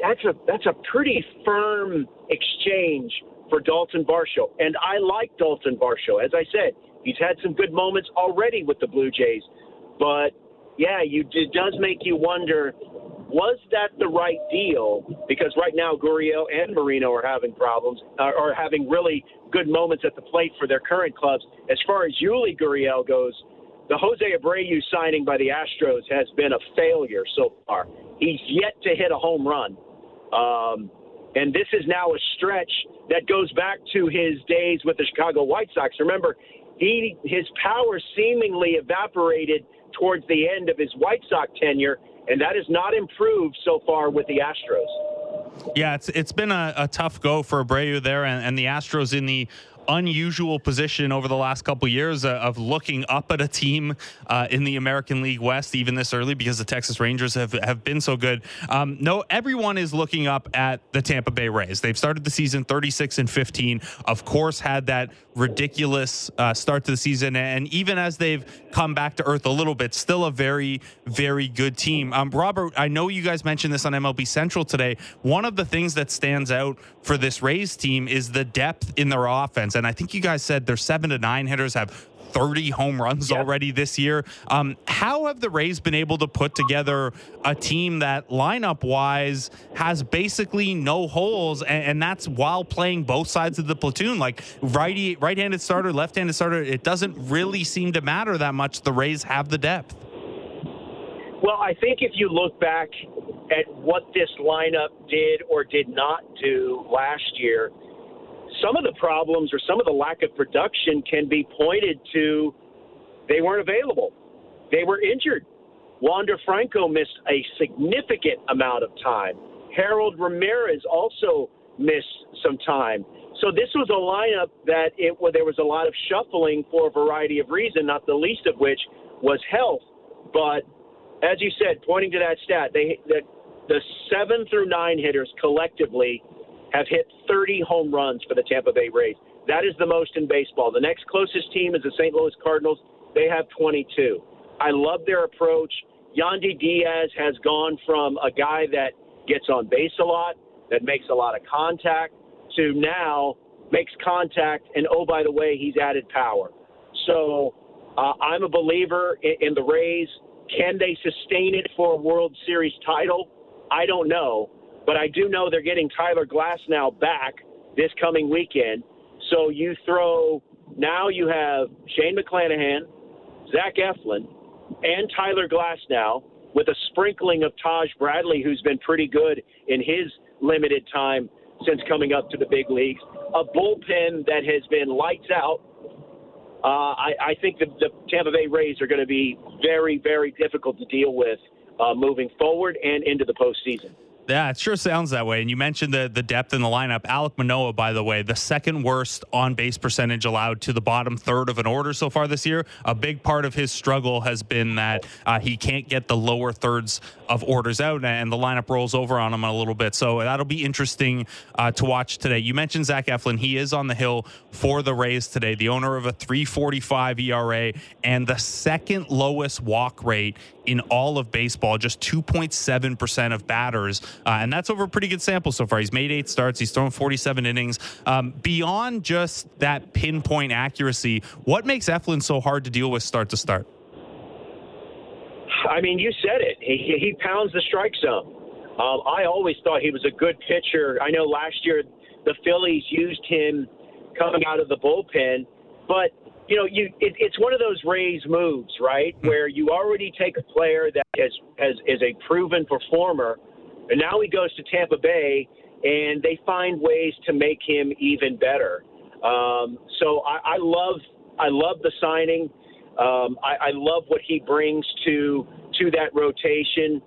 that's a that's a pretty firm exchange for Dalton Varsho." And I like Dalton Varsho, as I said. He's had some good moments already with the Blue Jays, but yeah, you it does make you wonder was that the right deal? Because right now, Gurriel and Moreno are having problems, are, are having really good moments at the plate for their current clubs. As far as Yuli Gurriel goes, the Jose Abreu signing by the Astros has been a failure so far. He's yet to hit a home run. Um, and this is now a stretch that goes back to his days with the Chicago White Sox. Remember, he his power seemingly evaporated towards the end of his White Sox tenure, and that has not improved so far with the Astros. Yeah, it's it's been a, a tough go for Abreu there, and, and the Astros in the unusual position over the last couple of years uh, of looking up at a team uh, in the American League West, even this early, because the Texas Rangers have, have been so good. Um, no, everyone is looking up at the Tampa Bay Rays. They've started the season 36 and 15. Of course, had that ridiculous uh, start to the season, and even as they've come back to earth a little bit, still a very, very good team. Um, Robert, I know you guys mentioned this on MLB Central today. One of the things that stands out for this Rays team is the depth in their offense and I think you guys said their seven to nine hitters have 30 home runs yep. already this year. Um, how have the Rays been able to put together a team that lineup wise has basically no holes, and, and, that's while playing both sides of the platoon? Like righty, right-handed starter, left-handed starter, it doesn't really seem to matter that much. The Rays have the depth. Well, I think if you look back at what this lineup did or did not do last year some of the problems or some of the lack of production can be pointed to they weren't available. They were injured. Wander Franco missed a significant amount of time. Harold Ramirez also missed some time. So this was a lineup that it there was a lot of shuffling for a variety of reasons, not the least of which was health. But as you said, pointing to that stat, they the, the seven through nine hitters collectively have hit 30 home runs for the Tampa Bay Rays. That is the most in baseball. The next closest team is the St. Louis Cardinals. They have 22. I love their approach. Yandy Diaz has gone from a guy that gets on base a lot, that makes a lot of contact, to now makes contact, and oh, by the way, he's added power. So uh, I'm a believer in, in the Rays. Can they sustain it for a World Series title? I don't know. But I do know they're getting Tyler Glasnow back this coming weekend. So you throw now you have Shane McClanahan, Zach Eflin, and Tyler Glasnow with a sprinkling of Taj Bradley, who's been pretty good in his limited time since coming up to the big leagues. A bullpen that has been lights out. Uh, I, I think the, the Tampa Bay Rays are going to be very, very difficult to deal with uh, moving forward and into the postseason. Yeah, it sure sounds that way. And you mentioned the the depth in the lineup. Alek Manoah, by the way, the second worst on base percentage allowed to the bottom third of an order so far this year. A big part of his struggle has been that uh, he can't get the lower thirds of orders out, and the lineup rolls over on him a little bit. So that'll be interesting uh, to watch today. You mentioned Zach Eflin. He is on the hill for the Rays today, the owner of a 345 ERA and the second lowest walk rate in all of baseball, just 2.7% of batters. Uh, and that's over a pretty good sample so far. He's made eight starts, he's thrown 47 innings. Um, beyond just that pinpoint accuracy, what makes Eflin so hard to deal with start to start? I mean, you said it. He, he pounds the strike zone. Um, I always thought he was a good pitcher. I know last year the Phillies used him coming out of the bullpen, but you know, you it, it's one of those Rays moves, right? Hmm. Where you already take a player that has, has is a proven performer, and now he goes to Tampa Bay, and they find ways to make him even better. Um, so I, I love I love the signing. Um, I, I love what he brings to to that rotation.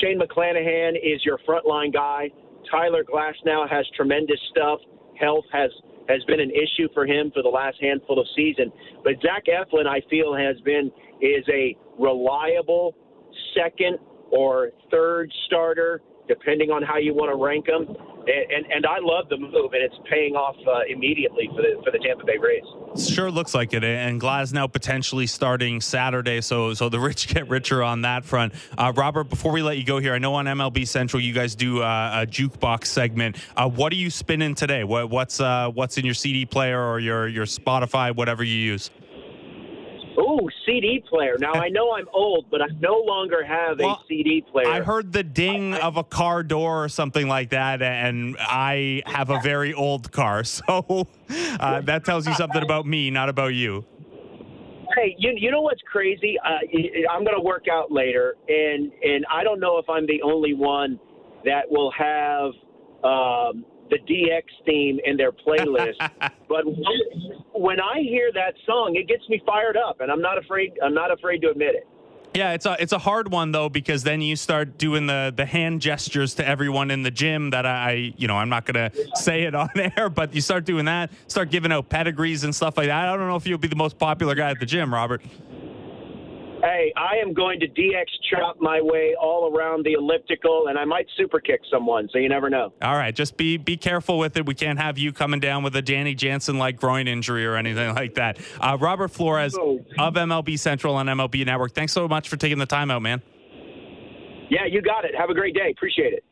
Shane McClanahan is your frontline guy. Tyler Glass now has tremendous stuff. Health has has been an issue for him for the last handful of season. But Zach Eflin, I feel, has been is a reliable second or third starter, depending on how you want to rank them. And, and, and I love the move, and it's paying off uh, immediately for the for the Tampa Bay Rays. Sure looks like it, and Glasnow potentially starting Saturday, so so the rich get richer on that front. Uh, Robert, before we let you go here, I know on MLB Central you guys do uh, a jukebox segment. Uh, what are you spinning today? What, what's uh, what's in your CD player or your your Spotify, whatever you use? Ooh, CD player. Now I know I'm old, but I no longer have well, a CD player. I heard the ding of a car door or something like that, and I have a very old car, so uh, that tells you something about me, not about you. Hey, you you know what's crazy? Uh, I'm going to work out later, and and I don't know if I'm the only one that will have. Um, the DX theme in their playlist. but when I hear that song, it gets me fired up, and I'm not afraid. I'm not afraid to admit it. Yeah, it's a it's a hard one though because then you start doing the the hand gestures to everyone in the gym that I you know I'm not gonna say it on air, but you start doing that, start giving out pedigrees and stuff like that. I don't know if you'll be the most popular guy at the gym, Robert. Hey, I am going to DX chop my way all around the elliptical, and I might super kick someone. So you never know. All right, just be be careful with it. We can't have you coming down with a Danny Jansen like groin injury or anything like that. Uh, Robert Flores oh. of MLB Central on MLB Network. Thanks so much for taking the time out, man. Yeah, you got it. Have a great day. Appreciate it.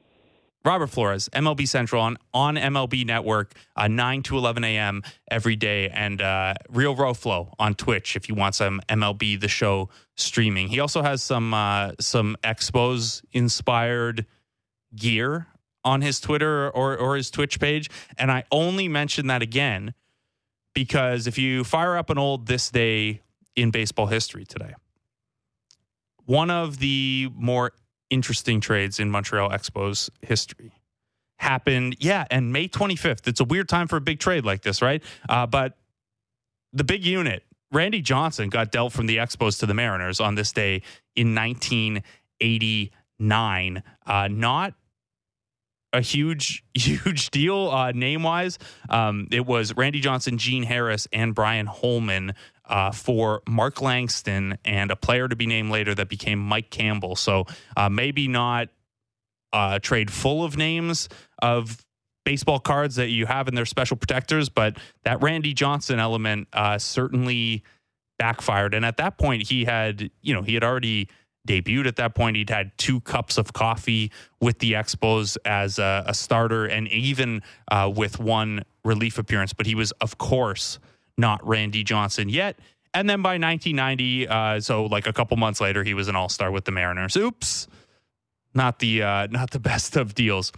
Robert Flores, MLB Central on, on MLB Network, uh, 9 to 11 a.m. every day, and uh, Real Roflo on Twitch if you want some MLB The Show streaming. He also has some uh, some Expos inspired gear on his Twitter or, or his Twitch page. And I only mention that again because if you fire up an old This Day in Baseball history today, one of the more interesting trades in Montreal Expos history happened. Yeah, and May 25th. It's a weird time for a big trade like this, right? Uh, but the big unit, Randy Johnson, got dealt from the Expos to the Mariners on this day in 1989. Uh, not a huge, huge deal uh, name wise. Um, it was Randy Johnson, Gene Harris, and Brian Holman uh, for Mark Langston and a player to be named later that became Mike Campbell. So uh, maybe not a trade full of names of baseball cards that you have in their special protectors, but that Randy Johnson element uh, certainly backfired. And at that point, he had, you know, he had already debuted at that point. He'd had two cups of coffee with the Expos as a, a starter and even uh, with one relief appearance. But he was, of course, not Randy Johnson yet. And then by 1990, uh, so like a couple months later, he was an All Star with the Mariners. Oops, not the uh, not the best of deals.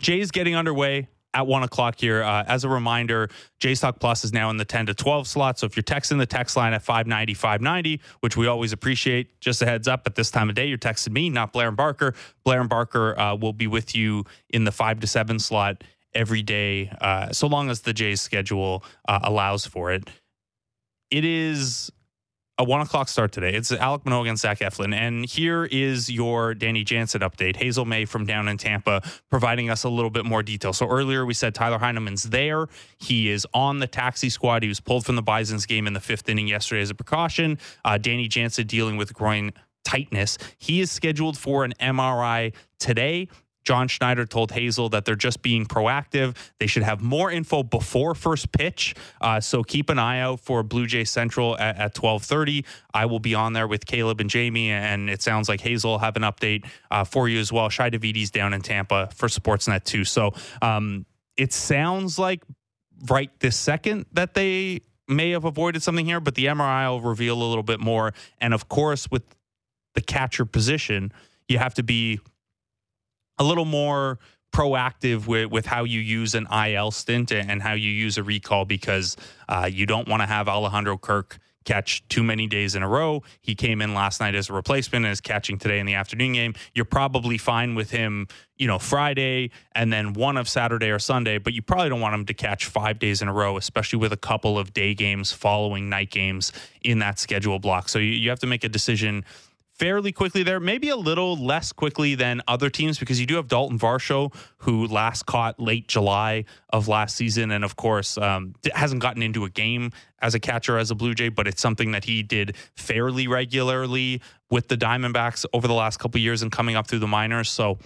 Jays getting underway at one o'clock here. Uh, as a reminder, Talk Plus is now in the 10 to 12 slot. So if you're texting the text line at 590, 590, which we always appreciate, just a heads up at this time of day, you're texting me, not Blair and Barker. Blair and Barker uh, will be with you in the 5 to 7 slot every day, uh, so long as the Jays schedule uh, allows for it. It is a one o'clock start today. It's Alek Manoah against Zach Eflin. And here is your Danny Jansen update. Hazel Mae from down in Tampa providing us a little bit more detail. So earlier we said Tyler Heineman's there. He is on the taxi squad. He was pulled from the Bisons game in the fifth inning yesterday as a precaution. Uh, Danny Jansen dealing with groin tightness. He is scheduled for an MRI today. John Schneider told Hazel that they're just being proactive. They should have more info before first pitch. Uh, so keep an eye out for Blue Jay Central at, at 1230. I will be on there with Caleb and Jamie, and it sounds like Hazel will have an update uh, for you as well. Shi Davidi's down in Tampa for Sportsnet too. So um, it sounds like right this second that they may have avoided something here, but the MRI will reveal a little bit more. And of course, with the catcher position, you have to be a little more proactive with, with how you use an IL stint and how you use a recall because uh, you don't want to have Alejandro Kirk catch too many days in a row. He came in last night as a replacement and is catching today in the afternoon game. You're probably fine with him, you know, Friday and then one of Saturday or Sunday, but you probably don't want him to catch five days in a row, especially with a couple of day games following night games in that schedule block. So you, you have to make a decision fairly quickly there, maybe a little less quickly than other teams because you do have Dalton Varsho, who last caught late July of last season, and of course um, hasn't gotten into a game as a catcher as a Blue Jay, but it's something that he did fairly regularly with the Diamondbacks over the last couple years and coming up through the minors. So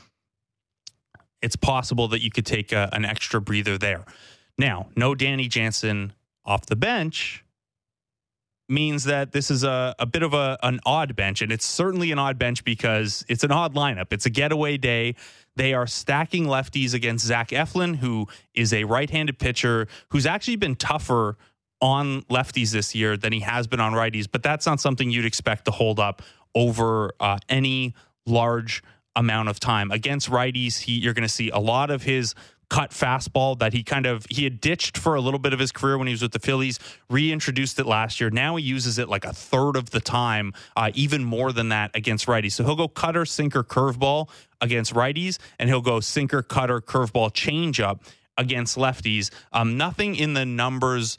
it's possible that you could take a, an extra breather there. Now, no Danny Jansen off the bench means that this is a, a bit of a, an odd bench. And it's certainly an odd bench because it's an odd lineup. It's a getaway day. They are stacking lefties against Zach Eflin, who is a right handed pitcher who's actually been tougher on lefties this year than he has been on righties. But that's not something you'd expect to hold up over uh, any large amount of time. Against righties, he, you're going to see a lot of his cut fastball that he kind of he had ditched for a little bit of his career when he was with the Phillies. Reintroduced it last year. Now he uses it like a third of the time, uh, even more than that against righties. So he'll go cutter, sinker, curveball against righties, and he'll go sinker, cutter, curveball, changeup against lefties. Um, nothing in the numbers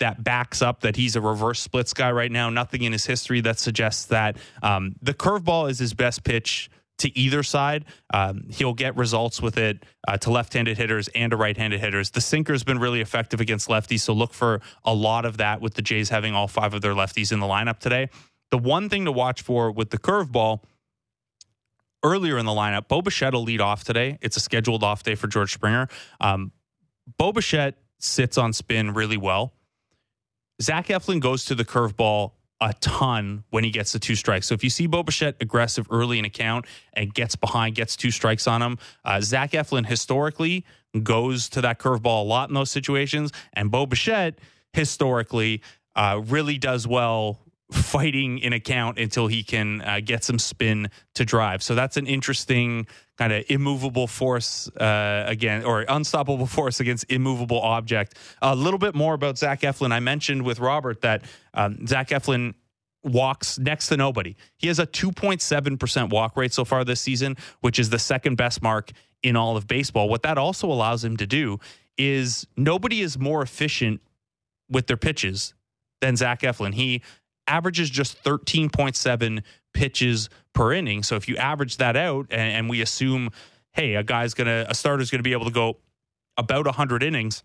that backs up that he's a reverse splits guy right now. Nothing in his history that suggests that. Um, the curveball is his best pitch to either side. Um, he'll get results with it uh, to left-handed hitters and to right-handed hitters. The sinker's been really effective against lefties, so look for a lot of that with the Jays having all five of their lefties in the lineup today. The one thing to watch for with the curveball earlier in the lineup, Bo Bichette will lead off today. It's a scheduled off day for George Springer. Um, Bo Bichette sits on spin really well. Zach Eflin goes to the curveball a ton when he gets the two strikes. So if you see Bo Bichette aggressive early in a count and gets behind, gets two strikes on him, uh, Zach Eflin historically goes to that curveball a lot in those situations, and Bo Bichette historically uh, really does well fighting in account until he can uh, get some spin to drive. So that's an interesting kind of immovable force uh, again, or unstoppable force against immovable object. A little bit more about Zach Eflin. I mentioned with Robert that um, Zach Eflin walks next to nobody. He has a 2.7% walk rate so far this season, which is the second best mark in all of baseball. What that also allows him to do is nobody is more efficient with their pitches than Zach Eflin. He averages just 13.7 pitches per inning. So if you average that out and, and we assume, hey, a guy's going to, a starter's going to be able to go about 100 innings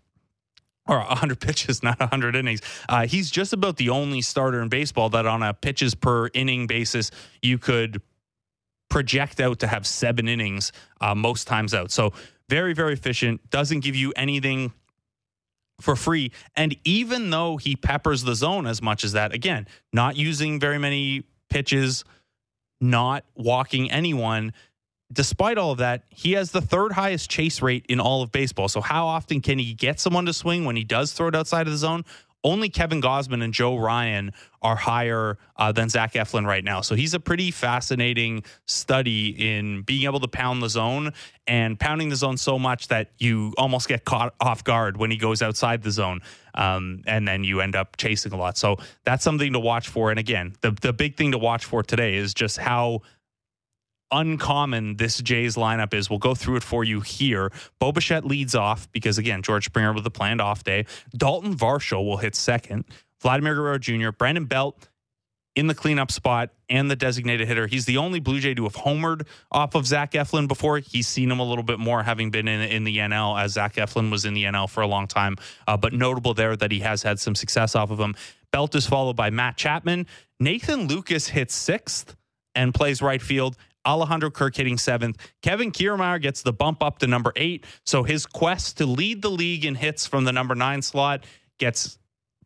or 100 pitches, not 100 innings. Uh, he's just about the only starter in baseball that on a pitches per inning basis, you could project out to have seven innings uh, most times out. So very, very efficient. Doesn't give you anything for free. And even though he peppers the zone as much as that, again, not using very many pitches, not walking anyone, despite all of that, he has the third highest chase rate in all of baseball. So, how often can he get someone to swing when he does throw it outside of the zone? Only Kevin Gausman and Joe Ryan are higher uh, than Zach Eflin right now. So he's a pretty fascinating study in being able to pound the zone and pounding the zone so much that you almost get caught off guard when he goes outside the zone. Um, and then you end up chasing a lot. So that's something to watch for. And again, the, the big thing to watch for today is just how uncommon this Jays lineup is. We'll go through it for you here. Bo Bichette leads off because, again, George Springer with a planned off day. Dalton Varsho will hit second. Vladimir Guerrero Jr., Brandon Belt in the cleanup spot and the designated hitter. He's the only Blue Jay to have homered off of Zach Eflin before. He's seen him a little bit more, having been in, in the NL as Zach Eflin was in the NL for a long time. Uh, but notable there that he has had some success off of him. Belt is followed by Matt Chapman. Nathan Lukes hits sixth and plays right field. Alejandro Kirk hitting seventh. Kevin Kiermaier gets the bump up to number eight. So his quest to lead the league in hits from the number nine slot gets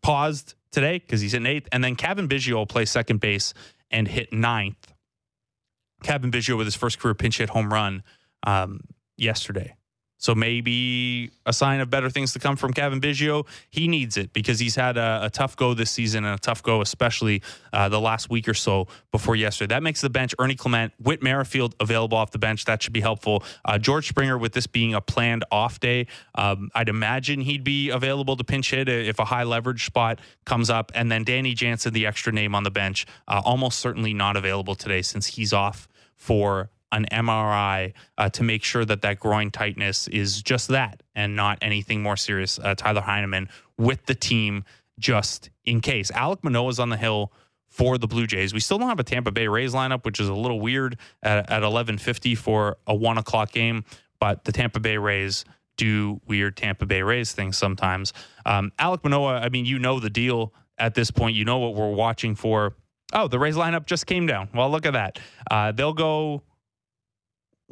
paused today because he's in eighth. And then Cavan Biggio will play second base and hit ninth. Cavan Biggio with his first career pinch hit home run um, yesterday. So maybe a sign of better things to come from Cavan Biggio. He needs it because he's had a, a tough go this season and a tough go, especially uh, the last week or so before yesterday. That makes the bench Ernie Clement, Whit Merrifield available off the bench. That should be helpful. Uh, George Springer, with this being a planned off day, um, I'd imagine he'd be available to pinch hit if a high leverage spot comes up. And then Danny Jansen, the extra name on the bench, uh, almost certainly not available today since he's off for an MRI uh, to make sure that that groin tightness is just that and not anything more serious. Uh, Tyler Heineman with the team just in case. Alek Manoah is on the hill for the Blue Jays. We still don't have a Tampa Bay Rays lineup, which is a little weird at, at 11:50 for a one o'clock game. But the Tampa Bay Rays do weird Tampa Bay Rays things sometimes. Um, Alek Manoah, I mean, you know the deal at this point. You know what we're watching for. Oh, the Rays lineup just came down. Well, look at that. Uh, they'll go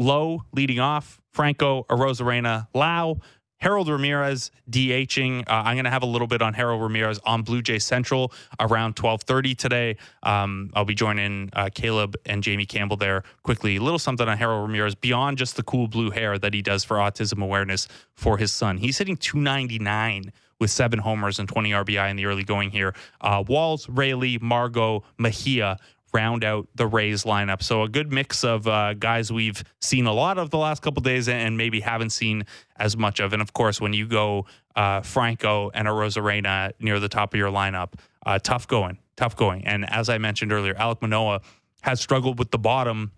Lowe leading off, Franco, Arozarena, Lau, Harold Ramirez DHing. Uh, I'm going to have a little bit on Harold Ramirez on Blue Jay Central around 12:30 today. Um, I'll be joining uh, Caleb and Jamie Campbell there quickly. A little something on Harold Ramirez beyond just the cool blue hair that he does for autism awareness for his son. He's hitting 299 with seven homers and 20 RBI in the early going here. Uh, Walls, Raley, Margot, Mejia round out the Rays lineup. So a good mix of uh, guys we've seen a lot of the last couple days and maybe haven't seen as much of. And of course, when you go uh, Franco and Arozarena near the top of your lineup, uh, tough going, tough going. And as I mentioned earlier, Alek Manoah has struggled with the bottom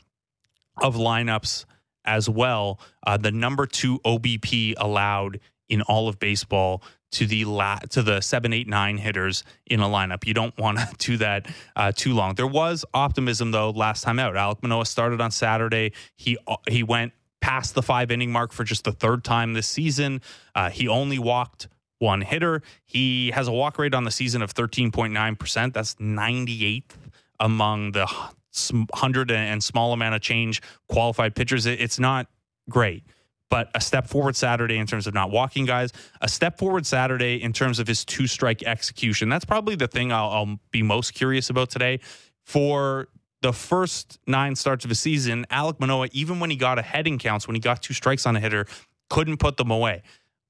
of lineups as well. Uh, the number two OBP allowed in all of baseball to the la- to the seven, eight, nine hitters in a lineup. You don't want to do that uh, too long. There was optimism though last time out. Alek Manoah started on Saturday. He uh, he went past the five inning mark for just the third time this season. Uh, he only walked one hitter. He has a walk rate on the season of 13.9%. That's 98th among the 100 and small amount of change qualified pitchers. It's not great but a step forward Saturday in terms of not walking guys, a step forward Saturday in terms of his two strike execution. That's probably the thing I'll, I'll, be most curious about today. For the first nine starts of a season, Alek Manoah, even when he got ahead in counts, when he got two strikes on a hitter, couldn't put them away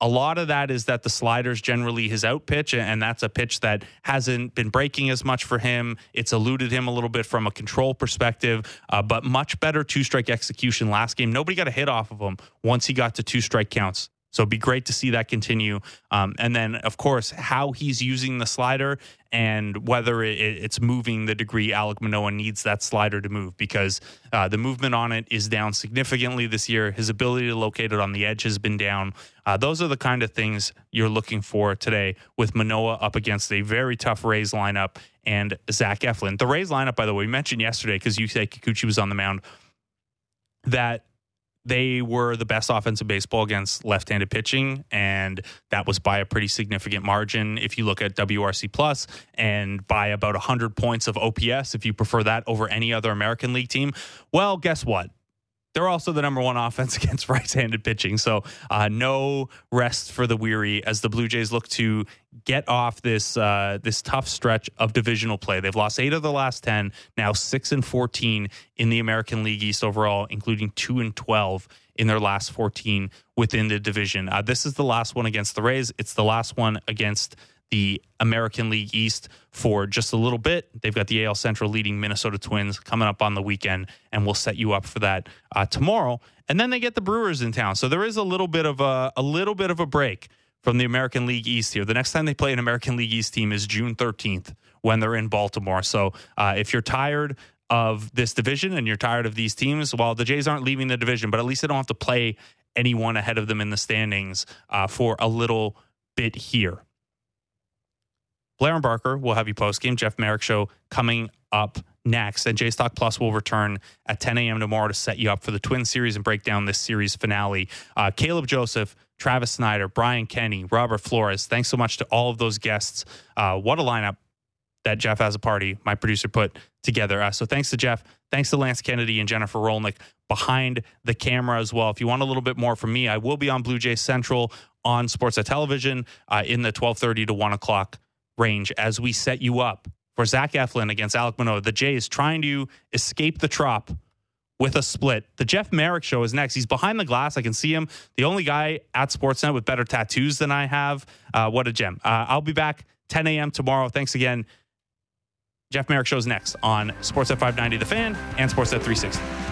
a lot of that is that the slider's generally his out pitch, and that's a pitch that hasn't been breaking as much for him. It's eluded him a little bit from a control perspective, uh, but much better two strike execution last game. Nobody got a hit off of him once he got to two strike counts. So it'd be great to see that continue. Um, and then, of course, how he's using the slider and whether it, it's moving the degree Alek Manoah needs that slider to move because uh, the movement on it is down significantly this year. His ability to locate it on the edge has been down. Uh, those are the kind of things you're looking for today with Manoah up against a very tough Rays lineup and Zach Eflin. The Rays lineup, by the way, we mentioned yesterday because Yusei Kikuchi was on the mound that they were the best offense in baseball against left-handed pitching, and that was by a pretty significant margin. If you look at WRC plus, and by about hundred points of OPS, if you prefer that over any other American League team. Well, guess what? They're also the number one offense against right-handed pitching, so uh, no rest for the weary as the Blue Jays look to get off this uh, this tough stretch of divisional play. They've lost eight of the last ten, now six and fourteen in the American League East overall, including two and twelve in their last fourteen within the division. Uh, this is the last one against the Rays. It's the last one against the American League East for just a little bit. They've got the AL Central leading Minnesota Twins coming up on the weekend, and we'll set you up for that uh, tomorrow. And then they get the Brewers in town, so there is a little bit of a a little bit of a break from the American League East here. The next time they play an American League East team is June 13th when they're in Baltimore. So uh, if you're tired of this division and you're tired of these teams, well, the Jays aren't leaving the division, but at least they don't have to play anyone ahead of them in the standings uh, for a little bit here. Blair and Barker will have you post game. Jeff Marek show coming up next. And Jays Talk Plus will return at 10 a.m. tomorrow to set you up for the Twin Series and break down this series finale. Uh, Caleb Joseph, Travis Snider, Brian Kenny, Robert Flores. Thanks so much to all of those guests. Uh, what a lineup that Jeff Azzopardi, my producer, put together. Uh, so thanks to Jeff. Thanks to Lance Kennedy and Jennifer Rolnick behind the camera as well. If you want a little bit more from me, I will be on Blue Jay Central on Sportsnet Television uh, in the 1230 to 1 o'clock range as we set you up for Zach Eflin against Alek Manoah. The Jays trying to escape the trop with a split. The Jeff Marek show is next. He's behind the glass. I can see him. The only guy at Sportsnet with better tattoos than I have. Uh, what a gem. Uh, I'll be back 10 a.m. tomorrow. Thanks again. Jeff Marek shows next on Sportsnet 590 The Fan and Sportsnet 360.